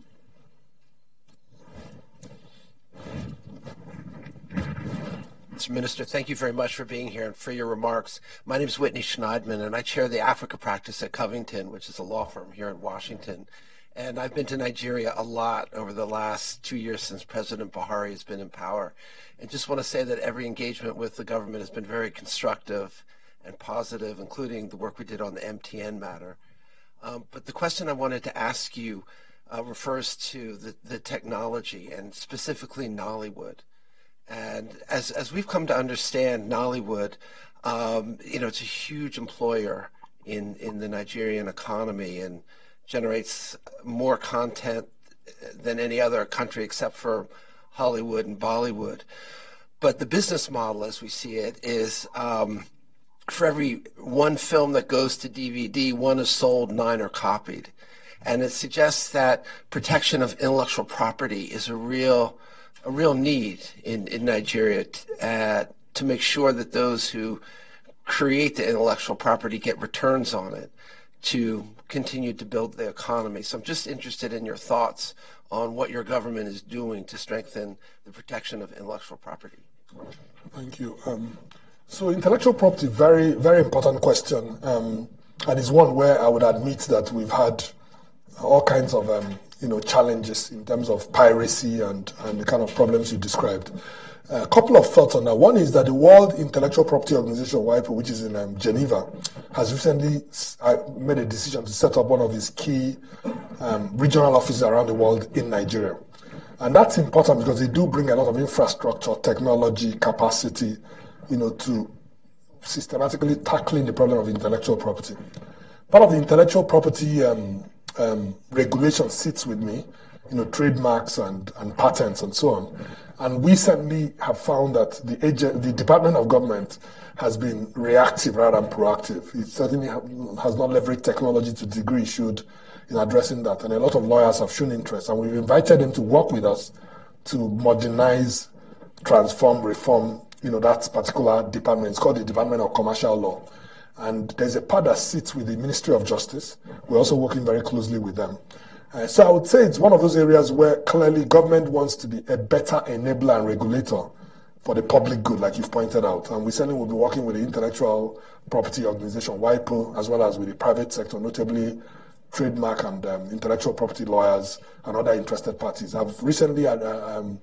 Mr. Minister, thank you very much for being here and for your remarks. My name is Whitney Schneidman, and I chair the Africa practice at Covington, which is a law firm here in Washington. And I've been to Nigeria a lot over the last two years since President Buhari has been in power. And just want to say that every engagement with the government has been very constructive and positive, including the work we did on the MTN matter. Um, but the question I wanted to ask you uh, refers to the, the technology and specifically Nollywood. And as, as we've come to understand Nollywood, um, you know, it's a huge employer in, in the Nigerian economy. And generates more content than any other country except for Hollywood and Bollywood. But the business model, as we see it, is um, for every one film that goes to DVD, one is sold, nine are copied. And it suggests that protection of intellectual property is a real, a real need in, in Nigeria t- uh, to make sure that those who create the intellectual property get returns on it to continue to build the economy. So I'm just interested in your thoughts on what your government is doing to strengthen the protection of intellectual property. Thank you. Um, so intellectual property, very, very important question, um, and it's one where I would admit that we've had all kinds of, um, you know, challenges in terms of piracy and, and the kind of problems you described. A couple of thoughts on that. One is that the World Intellectual Property Organization, WIPO, which is in um, Geneva, has recently uh, made a decision to set up one of its key um, regional offices around the world in Nigeria. And that's important because they do bring a lot of infrastructure, technology, capacity, you know, to systematically tackling the problem of intellectual property. Part of the intellectual property um, um regulation sits with me, you know, trademarks and, and patents and so on. And we certainly have found that the, agent, the Department of Government has been reactive rather than proactive. It certainly has not leveraged technology to the degree it should in addressing that. And a lot of lawyers have shown interest. And we've invited them to work with us to modernize, transform, reform, you know, that particular department. It's called the Department of Commercial Law. And there's a part that sits with the Ministry of Justice. We're also working very closely with them. Uh, so I would say it's one of those areas where clearly government wants to be a better enabler and regulator for the public good, like you've pointed out. And we certainly will be working with the intellectual property organization, WIPO, as well as with the private sector, notably trademark and um, intellectual property lawyers and other interested parties. I've recently uh, um,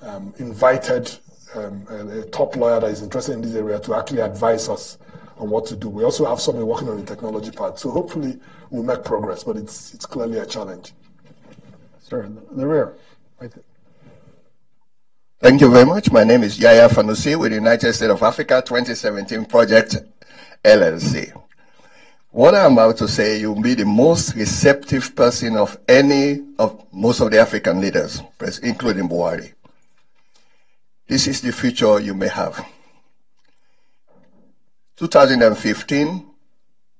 um, invited um, a, a, top lawyer that is interested in this area to actually advise us on what to do. We also have somebody working on the technology part. So hopefully we'll make progress, but it's, it's clearly a challenge. Sir, in the rear. Right Thank you very much. My name is Yaya Fanusi with the United States of Africa 2017 Project LLC. What I'm about to say, you'll be the most receptive person of any of most of the African leaders, including Buhari. This is the future you may have. 2015,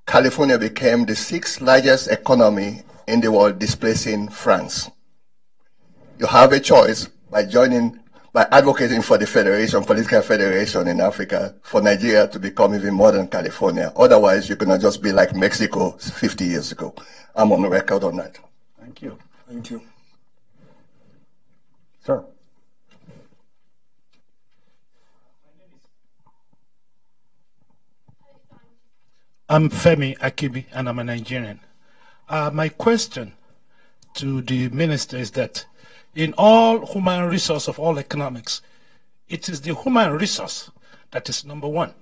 California became the sixth largest economy in the world, displacing France. You have a choice by joining, by advocating for the federation, political federation in Africa, for Nigeria to become even more than California. Otherwise, you're going to just be like Mexico 50 years ago. I'm on the record on that. Thank you. Thank you. Sir. I'm Femi Akibi, and I'm a Nigerian. Uh, my question to the minister is that in all human resource of all economics, it is the human resource that is number one.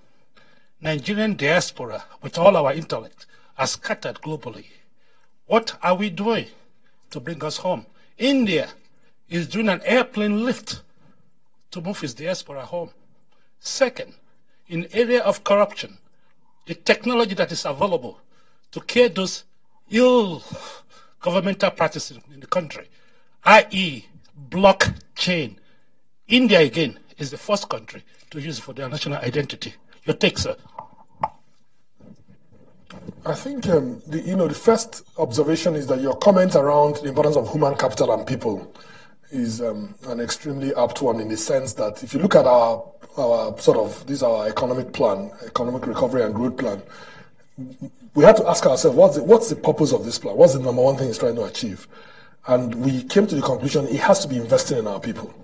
Nigerian diaspora, with all our intellect, are scattered globally. What are we doing to bring us home? India is doing an airplane lift to move its diaspora home. Second, in area of corruption, the technology that is available to cure those ill governmental practices in the country, i.e., blockchain. India, again, is the first country to use for their national identity. Your take, sir. I think um, the, you know the first observation is that your comment around the importance of human capital and people is um, an extremely apt one in the sense that if you look at our our sort of this our economic plan, economic recovery and growth plan, we had to ask ourselves what's the, what's the purpose of this plan? What's the number one thing it's trying to achieve? And we came to the conclusion it has to be investing in our people.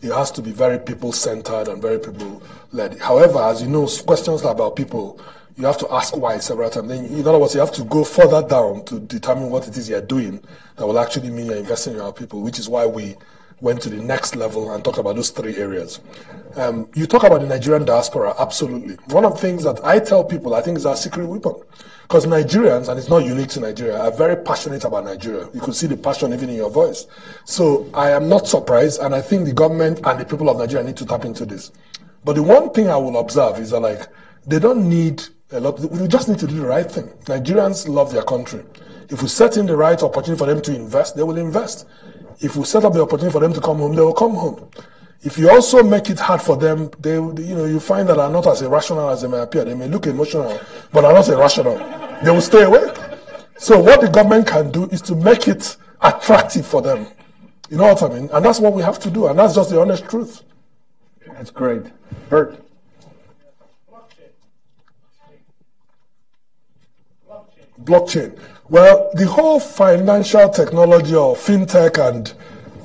It has to be very people centered and very people led. However, as you know, questions about people you have to ask why several times. Then, in other words, you have to go further down to determine what it is you're doing that will actually mean you're investing in our people, which is why we went to the next level and talked about those three areas. Um, you talk about the Nigerian diaspora, absolutely. One of the things that I tell people, I think, is our secret weapon. Because Nigerians, and it's not unique to Nigeria, are very passionate about Nigeria. You could see the passion even in your voice. So I am not surprised, and I think the government and the people of Nigeria need to tap into this. But the one thing I will observe is that, like, they don't need a lot. We just need to do the right thing. Nigerians love their country. If we set in the right opportunity for them to invest, they will invest. If we set up the opportunity for them to come home, they will come home. If you also make it hard for them, they, you know, you find that are not as irrational as they may appear. They may look emotional, but are not irrational. They will stay away. So what the government can do is to make it attractive for them. You know what I mean? And that's what we have to do, and that's just the honest truth. That's great. Bert. Blockchain? Well, the whole financial technology or fintech and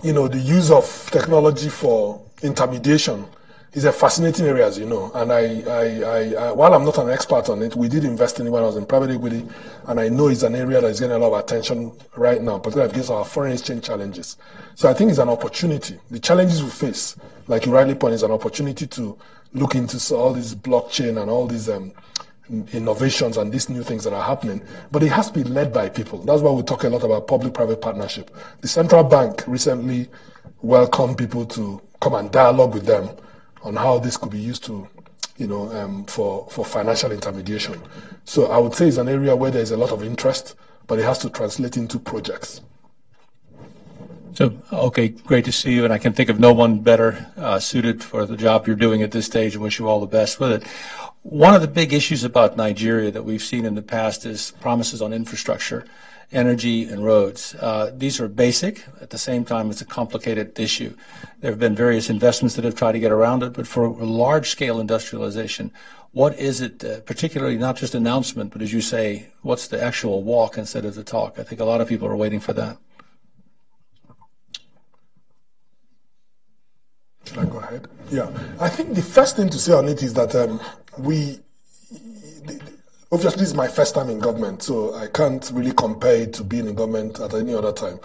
you know the use of technology for intermediation is a fascinating area, as you know. And I, I, I, I, while I'm not an expert on it, we did invest in it when I was in private equity, and I know it's an area that is getting a lot of attention right now, particularly against our foreign exchange challenges. So I think it's an opportunity. The challenges we face, like you rightly point, is an opportunity to look into all this blockchain and all these um, innovations and these new things that are happening, but it has to be led by people. That's why we talk a lot about public-private partnership. The central bank recently welcomed people to come and dialogue with them on how this could be used to, you know, um, for for financial intermediation. So I would say it's an area where there is a lot of interest, but it has to translate into projects. So, OK, great to see you, and I can think of no one better uh, suited for the job you're doing at this stage, and wish you all the best with it. One of the big issues about Nigeria that we've seen in the past is promises on infrastructure, energy, and roads. Uh, these are basic. At the same time, it's a complicated issue. There have been various investments that have tried to get around it, but for large-scale industrialization, what is it, uh, particularly not just announcement, but as you say, what's the actual walk instead of the talk? I think a lot of people are waiting for that. Should I go ahead? Yeah. I think the first thing to say on it is that um, we obviously this is my first time in government, so I can't really compare it to being in government at any other time.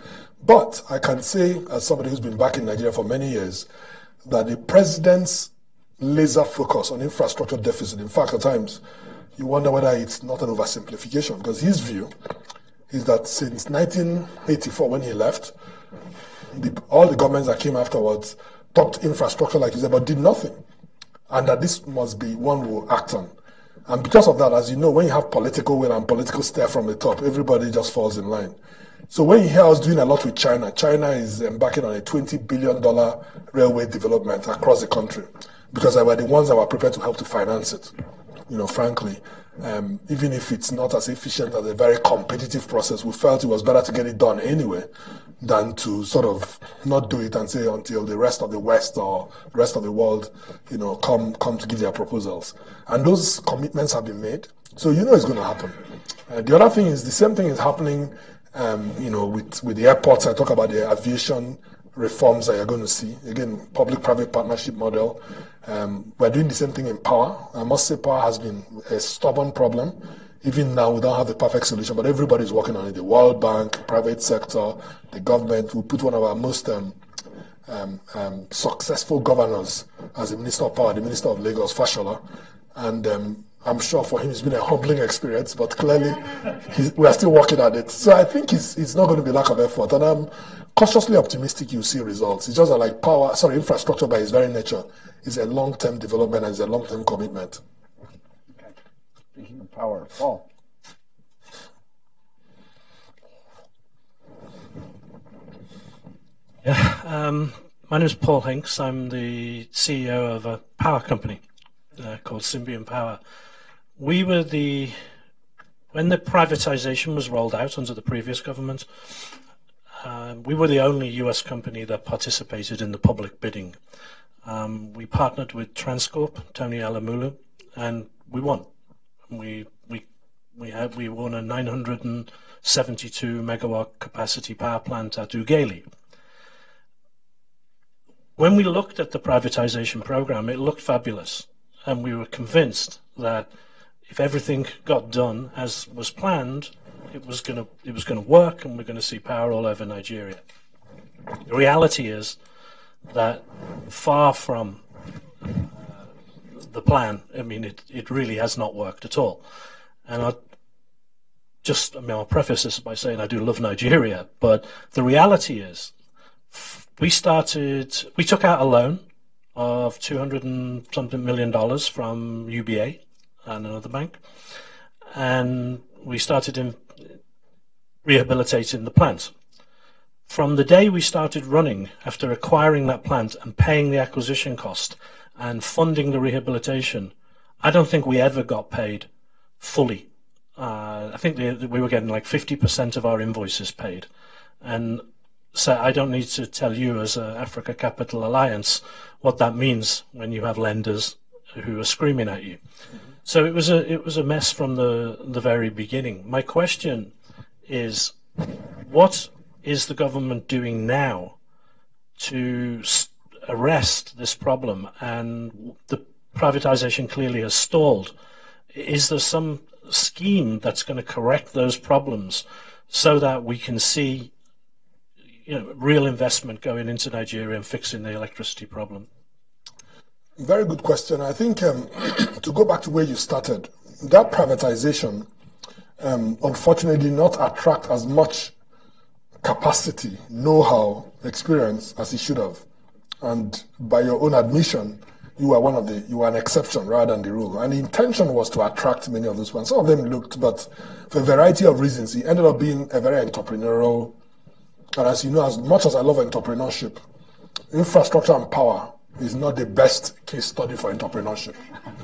But I can say, as somebody who's been back in Nigeria for many years, that the president's laser focus on infrastructure deficit, in fact, at times, you wonder whether it's not an oversimplification, because his view is that since 1984, when he left, the, all the governments that came afterwards talked infrastructure, like you said, but did nothing and that this must be one will act on. And because of that, as you know, when you have political will and political stare from the top, everybody just falls in line. So when you hear us doing a lot with China, China is embarking on a $20 billion railway development across the country because they were the ones that were prepared to help to finance it, you know, frankly. Um, even if it's not as efficient as a very competitive process, we felt it was better to get it done anyway than to sort of not do it and say until the rest of the West or rest of the world, you know, come come to give their proposals. And those commitments have been made, so you know it's going to happen. Uh, the other thing is the same thing is happening um, you know, with, with the airports, I talk about the aviation reforms that you're going to see. Again, public-private partnership model. Um, we're doing the same thing in power. I must say power has been a stubborn problem. Even now, we don't have the perfect solution, but everybody's working on it. The World Bank, private sector, the government. We put one of our most um, um, um successful governors as the Minister of Power, the Minister of Lagos, Fashola. And um, I'm sure for him it's been a humbling experience, but clearly we are still working at it. So I think it's, it's not going to be lack of effort. And I'm cautiously optimistic you see results. It's just like power, sorry, infrastructure by its very nature is a long-term development and it's a long-term commitment. Okay. Speaking of power, Paul. Yeah, um, my name is Paul Hinks. I'm the CEO of a power company uh, called Symbion Power we were the when the privatization was rolled out under the previous government, uh, we were the only US company that participated in the public bidding. Um, we partnered with Transcorp, Tony Elumelu, and we won. We we we had we won a 972 megawatt capacity power plant at Ughelli. When we looked at the privatization program, it looked fabulous, and we were convinced that if everything got done as was planned, it was going to it was going to work, and we're going to see power all over Nigeria. The reality is that far from uh, the plan, I mean, it, it really has not worked at all. And I just, I mean, I'll preface this by saying I do love Nigeria, but the reality is we started, we took out a loan of 200 and something million dollars from UBA and another bank. And we started in rehabilitating the plant. From the day we started running, after acquiring that plant and paying the acquisition cost and funding the rehabilitation, I don't think we ever got paid fully. Uh, I think the, we were getting like 50% of our invoices paid. And so I don't need to tell you as a African Capital Alliance what that means when you have lenders who are screaming at you. So it was a it was a mess from the the very beginning. My question is, what is the government doing now to arrest this problem? And the privatization clearly has stalled. Is there some scheme that's going to correct those problems so that we can see you know, real investment going into Nigeria and fixing the electricity problem? Very good question. I think um, to go back to where you started, that privatization um, unfortunately not attract as much capacity, know-how, experience as he should have. And by your own admission, you are one of the you are an exception rather than the rule. And the intention was to attract many of those ones. Some of them looked, but for a variety of reasons, he ended up being a very entrepreneurial. And as you know, as much as I love entrepreneurship, infrastructure and power is not the best case study for entrepreneurship.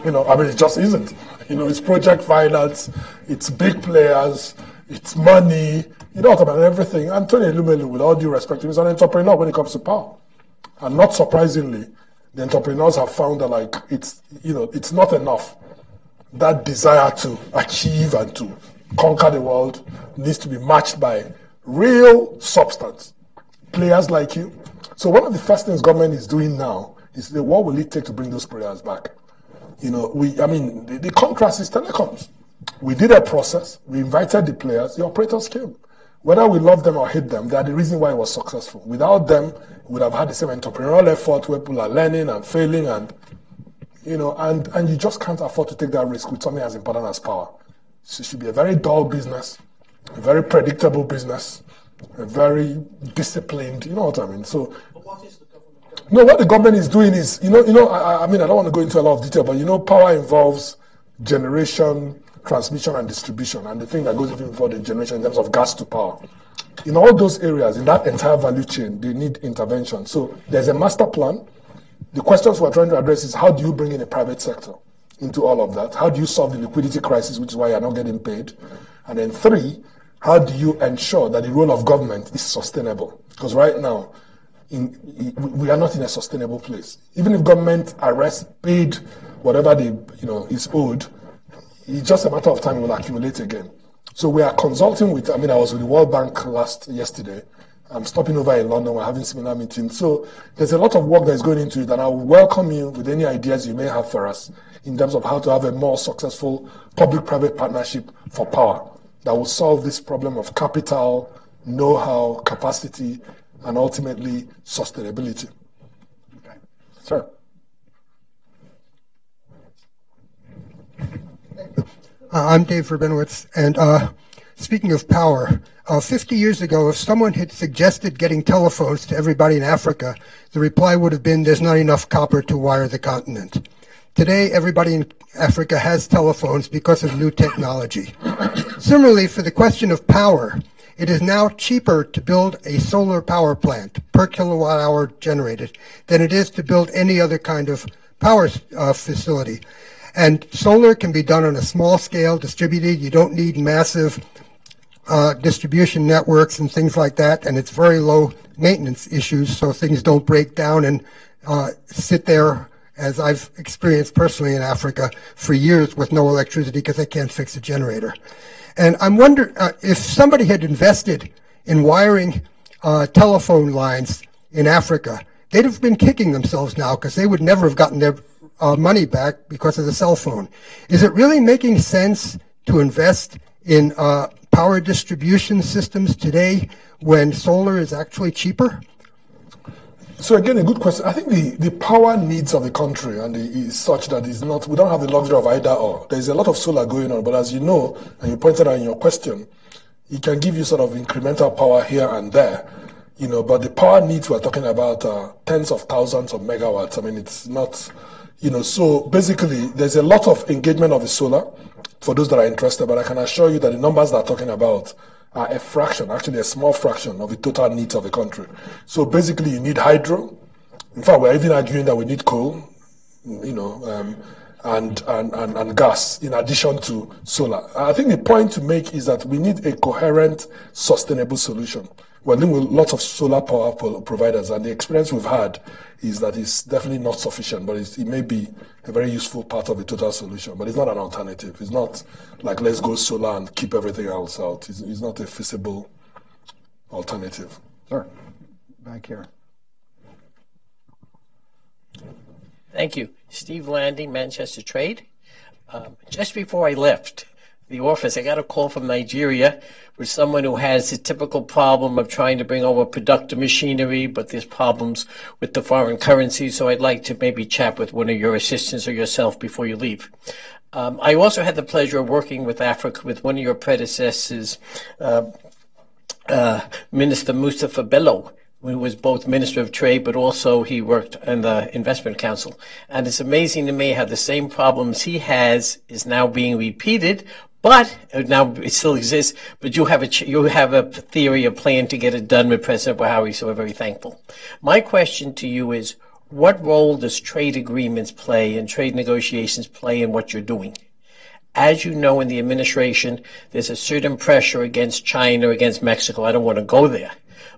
You know, I mean, it just isn't. You know, it's project finance, it's big players, it's money, you know, about everything. Anthony Elumelu, with all due respect, is an entrepreneur when it comes to power. And not surprisingly, the entrepreneurs have found that like it's you know it's not enough. That desire to achieve and to conquer the world needs to be matched by real substance. Players like you. So one of the first things government is doing now is the, what will it take to bring those players back? You know, we, I mean, the, the contrast is telecoms. We did a process, we invited the players, the operators came. Whether we love them or hate them, they are the reason why it was successful. Without them, we would have had the same entrepreneurial effort where people are learning and failing and, you know, and, and you just can't afford to take that risk with something as important as power. So it should be a very dull business, a very predictable business, a very disciplined, you know what I mean? So, no, what the government is doing is, you know, you know, I, I mean, I don't want to go into a lot of detail, but you know, power involves generation, transmission, and distribution, and the thing that goes even before the generation in terms of gas to power. In all those areas, in that entire value chain, they need intervention. So there's a master plan. The questions we're trying to address is how do you bring in a private sector into all of that? How do you solve the liquidity crisis, which is why you're not getting paid? And then three, how do you ensure that the role of government is sustainable? Because right now, in, we are not in a sustainable place. Even if government arrests, paid whatever they, you know, is owed, it's just a matter of time it will accumulate again. So we are consulting with, I mean, I was with the World Bank last yesterday. I'm stopping over in London. We're having similar meetings. So there's a lot of work that is going into it, and I welcome you with any ideas you may have for us in terms of how to have a more successful public-private partnership for power that will solve this problem of capital, know-how, capacity, and ultimately sustainability. Okay. Sir. Uh, I'm Dave Rabinowitz, and uh, speaking of power, uh, 50 years ago, if someone had suggested getting telephones to everybody in Africa, the reply would have been, there's not enough copper to wire the continent. Today, everybody in Africa has telephones because of new technology. Similarly, for the question of power, it is now cheaper to build a solar power plant per kilowatt hour generated than it is to build any other kind of power uh, facility. And solar can be done on a small scale, distributed. You don't need massive uh, distribution networks and things like that, and it's very low maintenance issues, so things don't break down and uh, sit there, as I've experienced personally in Africa, for years with no electricity because they can't fix a generator. And I'm wondering uh, if somebody had invested in wiring uh, telephone lines in Africa, they'd have been kicking themselves now because they would never have gotten their uh, money back because of the cell phone. Is it really making sense to invest in uh, power distribution systems today when solar is actually cheaper? So again, a good question. I think the, the power needs of the country and the, is such that not. We don't have the luxury of either or. There's a lot of solar going on, but as you know, and you pointed out in your question, it can give you sort of incremental power here and there, you know. But the power needs we're talking about uh, tens of thousands of megawatts. I mean, it's not you know, so basically, there's a lot of engagement of the solar for those that are interested, but I can assure you that the numbers that I'm talking about are a fraction, actually a small fraction of the total needs of the country. So basically, you need hydro. In fact, we're even arguing that we need coal, you know, um, and, and, and, and gas in addition to solar. I think the point to make is that we need a coherent, sustainable solution. We're dealing with lots of solar power providers, and the experience we've had is that it's definitely not sufficient, but it may be a very useful part of the total solution. But it's not an alternative. It's not like let's go solar and keep everything else out. It's, it's not a feasible alternative. Sir, back here. Thank you. Steve Lande, Manchester Trade. Um, just before I left the office, I got a call from Nigeria with someone who has the typical problem of trying to bring over productive machinery, but there's problems with the foreign currency. So I'd like to maybe chat with one of your assistants or yourself before you leave. Um, I also had the pleasure of working with Africa with one of your predecessors, uh, uh, Minister Mustafa Bello who was both Minister of Trade, but also he worked in the Investment Council. And it's amazing to me how the same problems he has is now being repeated, but uh, now it still exists. But you have a you have a theory, a plan to get it done with President Buhari. So we're very thankful. My question to you is: What role does trade agreements play and trade negotiations play in what you're doing? As you know, in the administration, there's a certain pressure against China, against Mexico. I don't want to go there.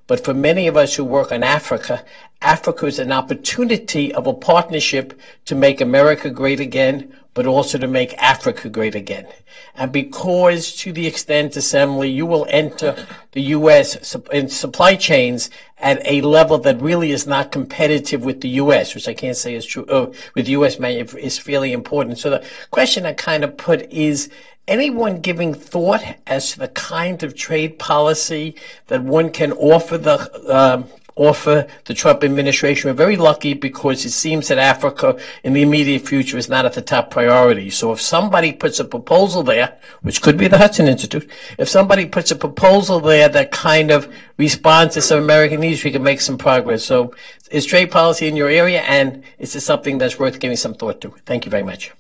But for many of us who work on Africa, Africa is an opportunity of a partnership to make America great again, but also to make Africa great again. And because to the extent assembly, you will enter the U.S. in supply chains at a level that really is not competitive with the U.S., which I can't say is true, uh, with U.S. is fairly important. So the question I kind of put is, anyone giving thought as to the kind of trade policy that one can offer the um, offer the Trump administration. We're very lucky because it seems that Africa in the immediate future is not at the top priority. So if somebody puts a proposal there, which could be the Hudson Institute, if somebody puts a proposal there that kind of responds to some American needs, we can make some progress. So is trade policy in your area and is this something that's worth giving some thought to? Thank you very much.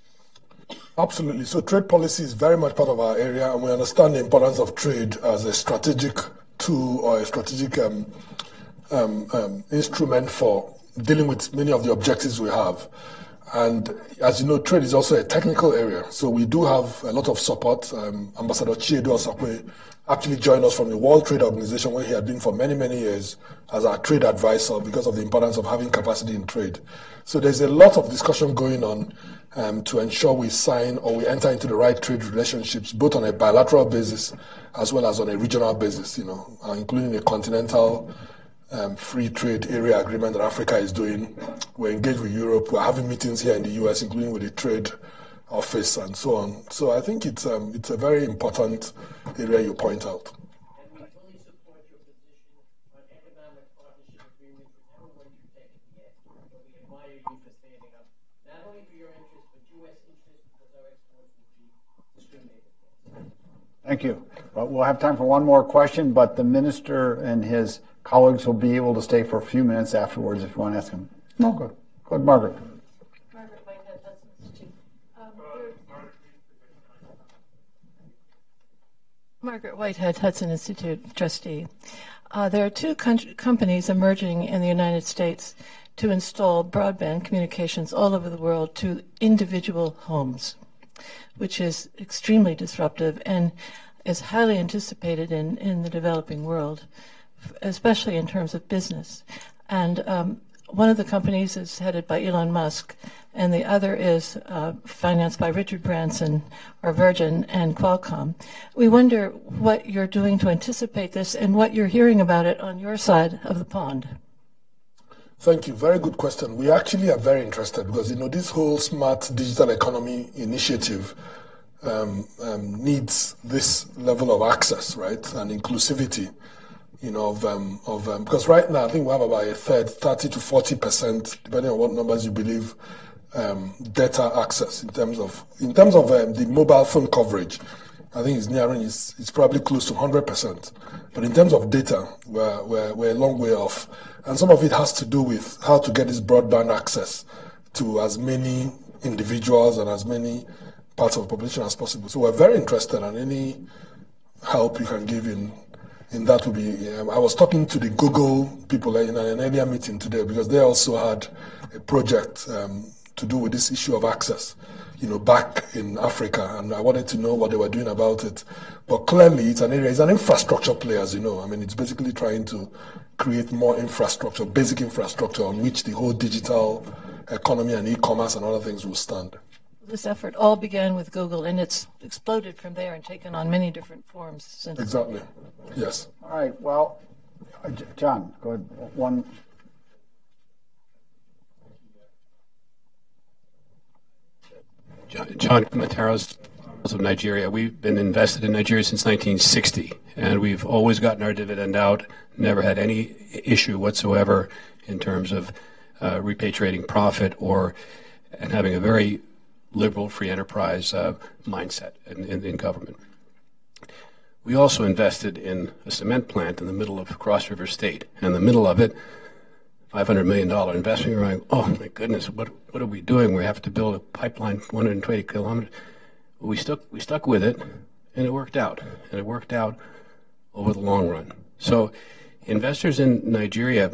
Absolutely. So trade policy is very much part of our area, and we understand the importance of trade as a strategic tool or a strategic um, um, um, instrument for dealing with many of the objectives we have. And as you know, trade is also a technical area. So we do have a lot of support. Um, Ambassador Chiedu Osakwe actually joined us from the World Trade Organization, where he had been for many, many years as our trade advisor because of the importance of having capacity in trade. So there's a lot of discussion going on um, to ensure we sign or we enter into the right trade relationships, both on a bilateral basis as well as on a regional basis, you know, uh, including a continental um, free trade area agreement that Africa is doing. We're engaged with Europe. We're having meetings here in the US, including with the trade office and so on. So I think it's, um, it's a very important area you point out. Thank you. Well, we'll have time for one more question, but the minister and his colleagues will be able to stay for a few minutes afterwards if you want to ask them. No, good. Good, Margaret. Margaret Whitehead, Hudson Institute. Um, Margaret Whitehead, Hudson Institute trustee. Uh, there are two companies emerging in the United States to install broadband communications all over the world to individual homes which is extremely disruptive and is highly anticipated in, in the developing world, especially in terms of business. And um, one of the companies is headed by Elon Musk, and the other is uh, financed by Richard Branson, or Virgin, and Qualcomm. We wonder what you're doing to anticipate this and what you're hearing about it on your side of the pond. Thank you. Very good question. We actually are very interested because, you know, this whole smart digital economy initiative um, um, needs this level of access, right, and inclusivity, you know, of, um, of um, because right now I think we have about a third, 30 to 40 percent, depending on what numbers you believe, um, data access in terms of in terms of um, the mobile phone coverage. I think it's nearing, it's, it's probably close to 100%. But in terms of data, we're, we're, we're a long way off. And some of it has to do with how to get this broadband access to as many individuals and as many parts of the population as possible. So we're very interested and any help you can give in in that would be. Um, I was talking to the Google people in an earlier meeting today because they also had a project um, to do with this issue of access you know, back in Africa, and I wanted to know what they were doing about it. But clearly, it's an area, it's an infrastructure play, as you know. I mean, it's basically trying to create more infrastructure, basic infrastructure on which the whole digital economy and e-commerce and other things will stand. This effort all began with Google, and it's exploded from there and taken on many different forms since. Exactly. Yes. All right. Well, John, go ahead. One John Coumantaros of Nigeria. We've been invested in Nigeria since 1960, and we've always gotten our dividend out, never had any issue whatsoever in terms of uh, repatriating profit or and having a very liberal free enterprise uh, mindset in, in, in, government. We also invested in a cement plant in the middle of Cross River State. And in the middle of it, $500 million investment. You're like, oh my goodness, what, what are we doing? We have to build a pipeline 120 kilometers. We stuck, we stuck with it, and it worked out. And it worked out over the long run. So, investors in Nigeria,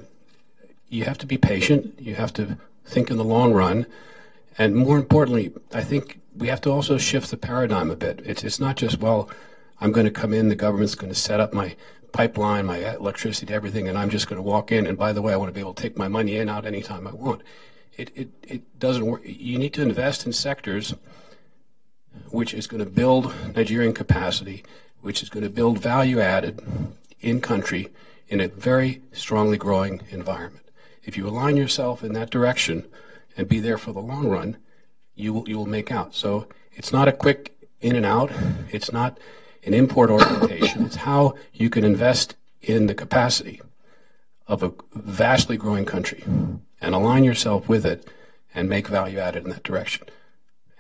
you have to be patient. You have to think in the long run. And more importantly, I think we have to also shift the paradigm a bit. It's, it's not just, well, I'm going to come in, the government's going to set up my pipeline, my electricity, everything, and I'm just going to walk in. And by the way, I want to be able to take my money in out anytime I want. It, it, it doesn't work. You need to invest in sectors which is going to build Nigerian capacity, which is going to build value added in country in a very strongly growing environment. If you align yourself in that direction and be there for the long run, you will, you will make out. So it's not a quick in and out. It's not an import orientation. It's how you can invest in the capacity of a vastly growing country and align yourself with it and make value added in that direction.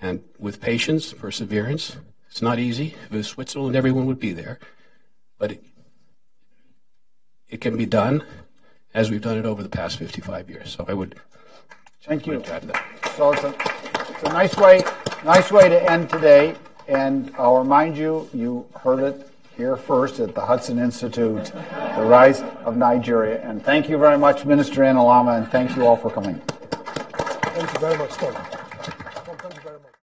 And with patience, perseverance, it's not easy. If it was Switzerland, everyone would be there. But it, it can be done as we've done it over the past 55 years. So I would Thank you. So it's a, it's a nice way nice way to end today. And I'll remind you, you heard it here first at the Hudson Institute, the rise of Nigeria. And thank you very much, Minister Enelamah, and thank you all for coming. Thank you very much, Tony.